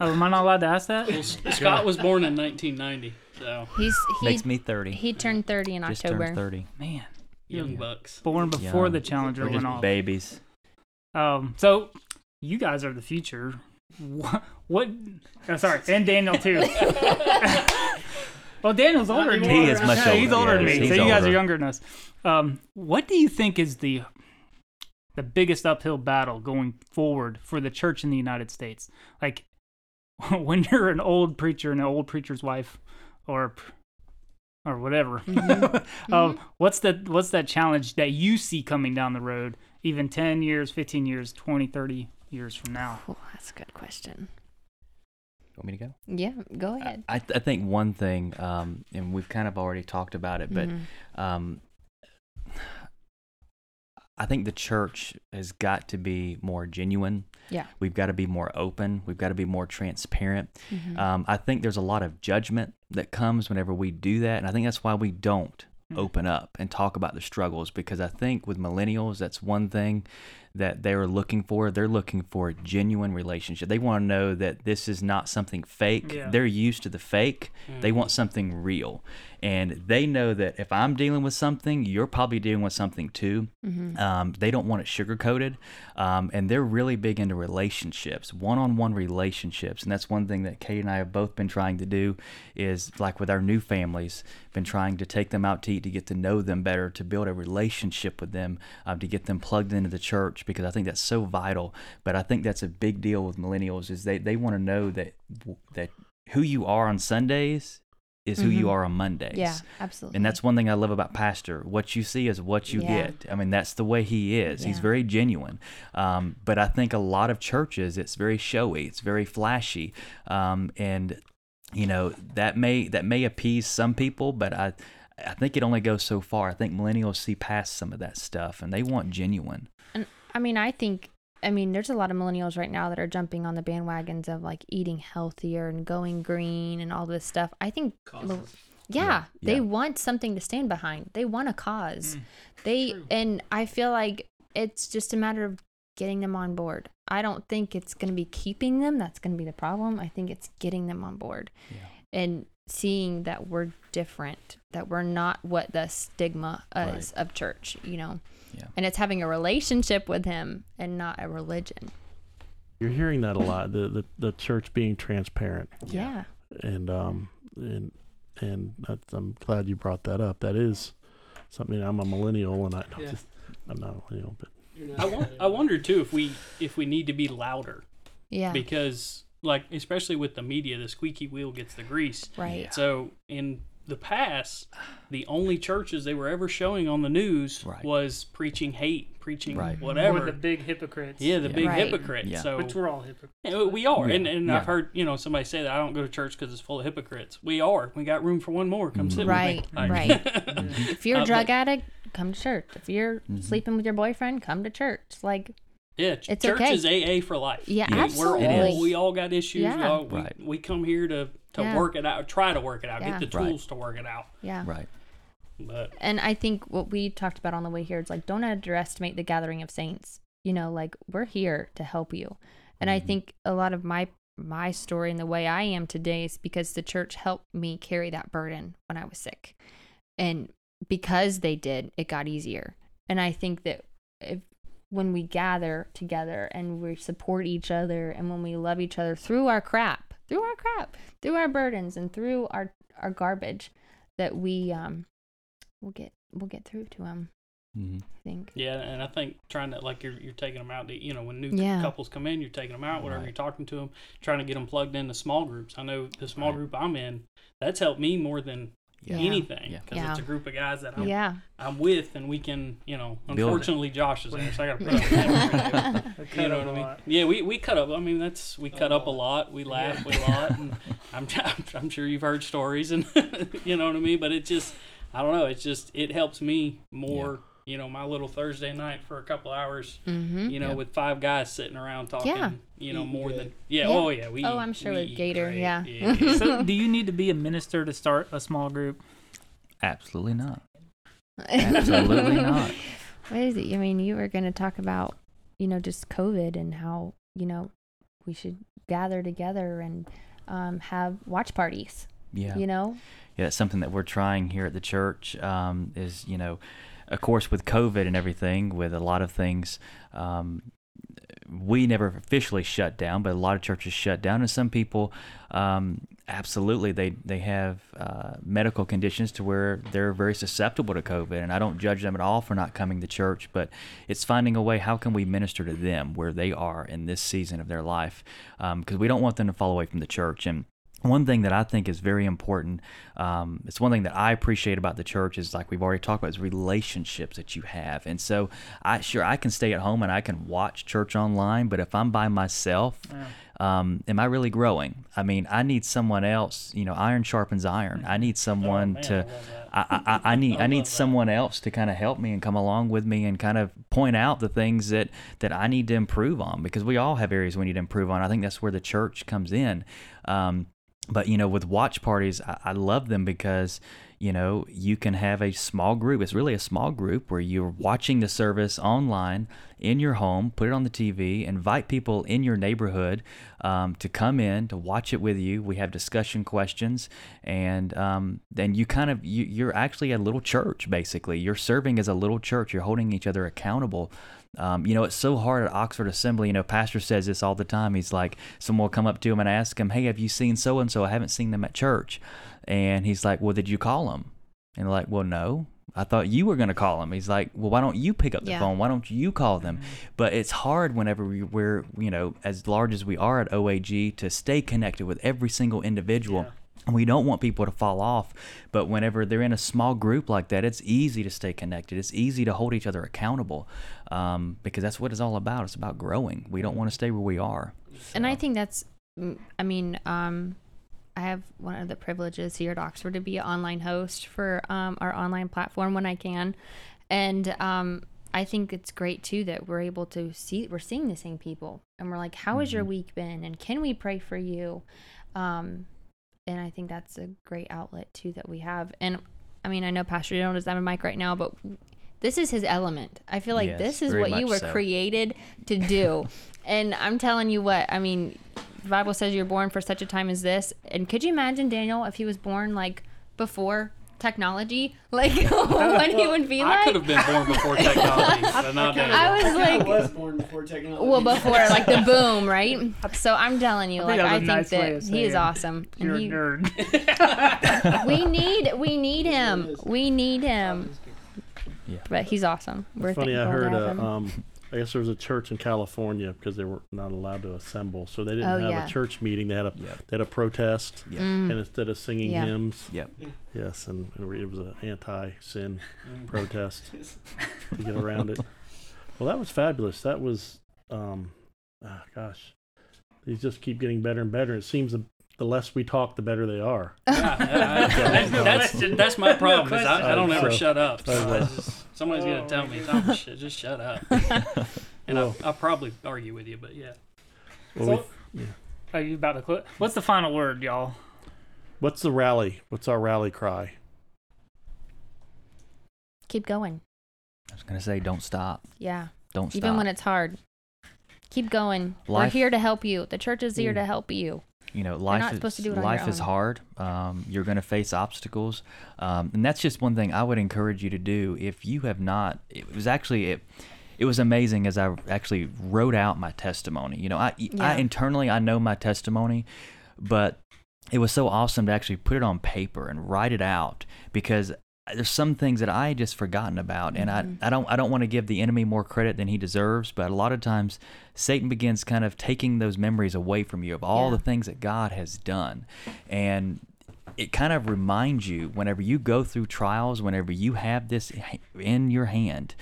Oh, am I not allowed to ask that? Well, Scott was born in 1990, so He's he Makes me 30. he turned 30 in Just October. turned 30. Man, young bucks. born before Young. the Challenger We're went just off. babies. Um, so you guys are the future. What? what oh, sorry, and Daniel too. well, Daniel's older than me. He is much Yeah, He's older, older than me, so he's you guys are younger than us. Um, what do you think is the the biggest uphill battle going forward for the church in the United States? Like when you're an old preacher and an old preacher's wife, or or whatever. um, what's the what's that challenge that you see coming down the road, even ten years, fifteen years, 20, 30 years from now? Oh, that's a good question. Want me to go? Yeah, go ahead. I, I think one thing, um, and we've kind of already talked about it, but Mhm. um, I think the church has got to be more genuine. Yeah. We've got to be more open. We've got to be more transparent. Mhm. Um, I think there's a lot of judgment that comes whenever we do that. And I think that's why we don't Mhm. open up and talk about the struggles because I think with millennials, that's one thing that they're looking for. They're looking for a genuine relationship. They want to know that this is not something fake. Yeah. They're used to the fake. They want something real. And they know that if I'm dealing with something, you're probably dealing with something too. Mhm. Um, they don't want it sugar coated, um, and they're really big into relationships, one-on-one relationships, and that's one thing that Kate and I have both been trying to do. Is like with our new families, been trying to take them out to eat to get to know them better, to build a relationship with them, um, to get them plugged into the church because I think that's so vital. But I think that's a big deal with millennials is they they want to know that that who you are on Sundays is who you Mhm. are on Mondays. Yeah, absolutely. And that's one thing I love about Pastor. What you see is what you Yeah. get. I mean, that's the way he is. He's very genuine. Um, but I think a lot of churches, it's very showy. It's very flashy. Um, and you know that may that may appease some people, but I I think it only goes so far. I think millennials see past some of that stuff, and they want genuine. I mean, I think, I mean, there's a lot of millennials right now that are jumping on the bandwagons of like eating healthier and going green and all this stuff. I think, yeah, Yeah, they yeah. want something to stand behind. They want a cause. Mm, they, and I feel like it's just a matter of getting them on board. I don't think it's going to be keeping them. That's going to be the problem. I think it's getting them on board Yeah. and seeing that we're different, that we're not what the stigma is of church, you know? Yeah. And it's having a relationship with him and not a religion. You're hearing that a lot. The the, the church being transparent, Yeah. and um and and that's, I'm glad you brought that up. That is something. I'm a millennial, and I Yeah. just I'm not a millennial, but I, won- I wonder too if we if we need to be louder Yeah. because like especially with the media, the squeaky wheel gets the grease. right. So in the past, the only churches they were ever showing on the news Right. was preaching hate, preaching Right. whatever. Or the big hypocrites. yeah, the Yeah. big Right. hypocrite. Yeah. So Which we're all hypocrites. We are, Yeah, and and yeah. I've heard you know somebody say that I don't go to church because it's full of hypocrites. We are. We got room for one more. Come sit Right, with me. Like- right. if you're a Uh, drug but- addict, come to church. If you're Mm-hmm. sleeping with your boyfriend, come to church. Like, yeah, ch- It's church okay. is AA for life. Yeah, We- absolutely. We're all we all got issues. Yeah. We, all, we, Right. we come here to to Yeah. work it out, try to work it out, Yeah. get the Right. tools to work it out. yeah. Right. But And I think what we talked about on the way here is like, don't underestimate the gathering of saints. You know, like we're here to help you. And I mm-hmm. think a lot of my my story and the way I am today is because the church helped me carry that burden when I was sick. And because they did, it got easier. And I think that if when we gather together and we support each other and when we love each other through our crap, through our crap, through our burdens and through our our garbage, that we um we'll get we'll get through to them. hmm I think. yeah, and I think trying to like you're you're taking them out. To, you know, when new Yeah. couples come in, you're taking them out. Whatever Right. you're talking to them, trying to get them plugged into small groups. I know the small Right. group I'm in. That's helped me more than Yeah. anything because Yeah. it's a group of guys that I'm Yeah. I'm with, and we can, you know, unfortunately Josh is there, so I got to put up with that. You cut know up what I a mean? lot. Yeah, we, we cut up. I mean, that's we cut up a oh. lot. We laugh a lot, and I'm I'm sure you've heard stories, and you know what I mean. But it just, I don't know. It's just it helps me more. You know, my little Thursday night for a couple hours. Mm-hmm. You know, Yeah. with five guys sitting around talking. Yeah. You know, more good. than yeah, Yeah. Oh yeah. We. Oh, I'm sure with Gator, great. yeah. yeah. So, do you need to be a minister to start a small group? Absolutely not. Absolutely not. What is it? I mean, you were going to talk about, you know, just COVID and how, you know, we should gather together and um, have watch parties, Yeah. you know? yeah, it's something that we're trying here at the church. Um, is you know, of course, with COVID and everything, with a lot of things, um, we never officially shut down, but a lot of churches shut down, and some people, um, absolutely, they they have uh, medical conditions to where they're very susceptible to COVID, and I don't judge them at all for not coming to church, but it's finding a way how can we minister to them where they are in this season of their life, because we don't want them to fall away from the church and one thing that I think is very important, um, it's one thing that I appreciate about the church is like we've already talked about is relationships that you have. And so I sure I can stay at home and I can watch church online, but if I'm by myself, um, am I really growing? I mean, I need someone else. You know, iron sharpens iron. I need someone Oh, man, to. I, I, I need I love need that. someone else to kind of help me and come along with me and kind of point out the things that that I need to improve on because we all have areas we need to improve on. I think that's where the church comes in. Um, but you know, with watch parties, I, I love them because you know you can have a small group. It's really a small group where you're watching the service online in your home, put it on the TV, invite people in your neighborhood um, to come in to watch it with you. We have discussion questions, and um, then you kind of you, you're actually a little church basically. You're serving as a little church. You're holding each other accountable. Um, you know, it's so hard at Oxford Assembly. You know, Pastor says this all the time. He's like, someone will come up to him and ask him, "Hey, have you seen so and so? I haven't seen them at church." And he's like, "Well, did you call them?" And they're like, "Well, no." I thought you were going to call them. He's like, well, why don't you pick up the Yeah. phone? Why don't you call them? But it's hard whenever we, we're, you know, as large as we are at OAG to stay connected with every single individual. And we don't want people to fall off. But whenever they're in a small group like that, it's easy to stay connected. It's easy to hold each other accountable um, because that's what it's all about. It's about growing. We don't want to stay where we are. And I think that's, I mean, um, I have one of the privileges here at Oxford to be an online host for um, our online platform when I can, and um, I think it's great too that we're able to see we're seeing the same people, and we're like, "How has your week been?" and "Can we pray for you?" Um, and I think that's a great outlet too that we have. And I mean, I know Pastor Joe doesn't have a mic right now, but this is his element. I feel like Yes, this is what you were so. created to do. and I'm telling you what, I mean, the Bible says you're born for such a time as this. And could you imagine Daniel if he was born like before technology? Like what he would be I like? I could have been born before technology, but not I was like was born before technology. well before like the boom, right? So I'm telling you, I like I think nice that he is saying awesome. You're and a he, nerd. we need we need him. We need him. Yeah. But he's awesome. We're Funny, I heard have uh, him. um, I guess there was a church in California because they were not allowed to assemble, so they didn't Oh, have yeah. a church meeting. They had a Yep. they had a protest, Yep. Mm. and instead of singing Yeah. hymns, Yep. yes, and, and it was an anti-sin protest to get around it. Well, that was fabulous. That was, um, ah, gosh, these just keep getting better and better. It seems the, the less we talk, the better they are. Yeah, yeah, There's that's, that's my problem. is. I, I don't ever so- shut up. So I just, somebody's gonna Oh, tell me, Tom, sh- just shut up. And I'll, I'll probably argue with you, but yeah. Well, we- So- Are you about to quit? What's the final word, y'all? what's the rally? What's our rally cry? Keep going. I was gonna say, don't stop. Yeah. Don't stop. Even when it's hard. Keep going. We're here to help you. The church is here Mm. to help you. You know life is supposed to do it life is hard. Um, you're going to face obstacles. Um, and that's just one thing i would encourage you to do if you have not it was actually it it was amazing as i actually wrote out my testimony. You know i, Yeah. I internally i know my testimony but it was so awesome to actually put it on paper and write it out because there's some things that I had just forgotten about, and Mhm. I I don't I don't want to give the enemy more credit than he deserves, but a lot of times Satan begins kind of taking those memories away from you of all Yeah. the things that God has done, and it kind of reminds you whenever you go through trials, whenever you have this in your hand,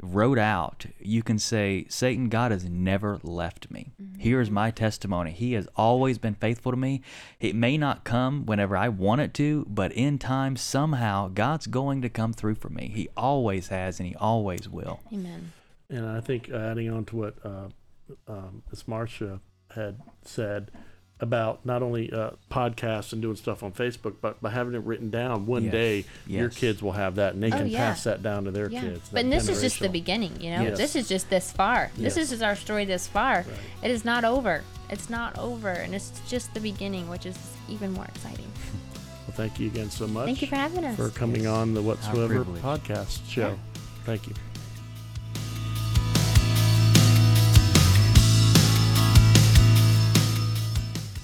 wrote out, you can say, Satan, God has never left me. Here's my testimony. He has always been faithful to me. It may not come whenever I want it to, but in time, somehow, God's going to come through for me. He always has and He always will. Amen. And I think uh, adding on to what uh, um, Ms. Marcia had said about not only uh, podcasts and doing stuff on Facebook, but by having it written down, one Yes. day your kids will have that and they Oh, can yeah. pass that down to their Yeah. kids. But this is just the beginning, you know? Yes. This is just this far. This is just our story this far. Right. It is not over. It's not over. And it's just the beginning, which is even more exciting. Well, thank you again so much Thank you for having us. for coming Yes. on the Whatsoever podcast show. Thank you.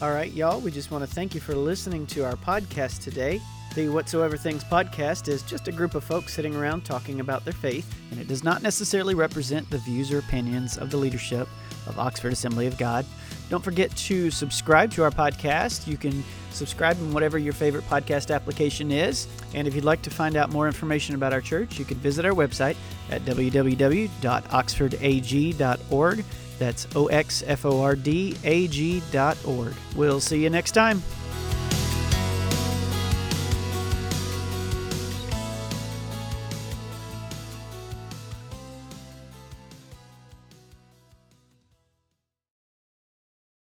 All right, y'all, we just want to thank you for listening to our podcast today. The Whatsoever Things podcast is just a group of folks sitting around talking about their faith, and it does not necessarily represent the views or opinions of the leadership of Oxford Assembly of God. Don't forget to subscribe to our podcast. You can subscribe in whatever your favorite podcast application is. And if you'd like to find out more information about our church, you can visit our website at www.oxfordag.org. That's O X F O R D A G dot org. We'll see you next time.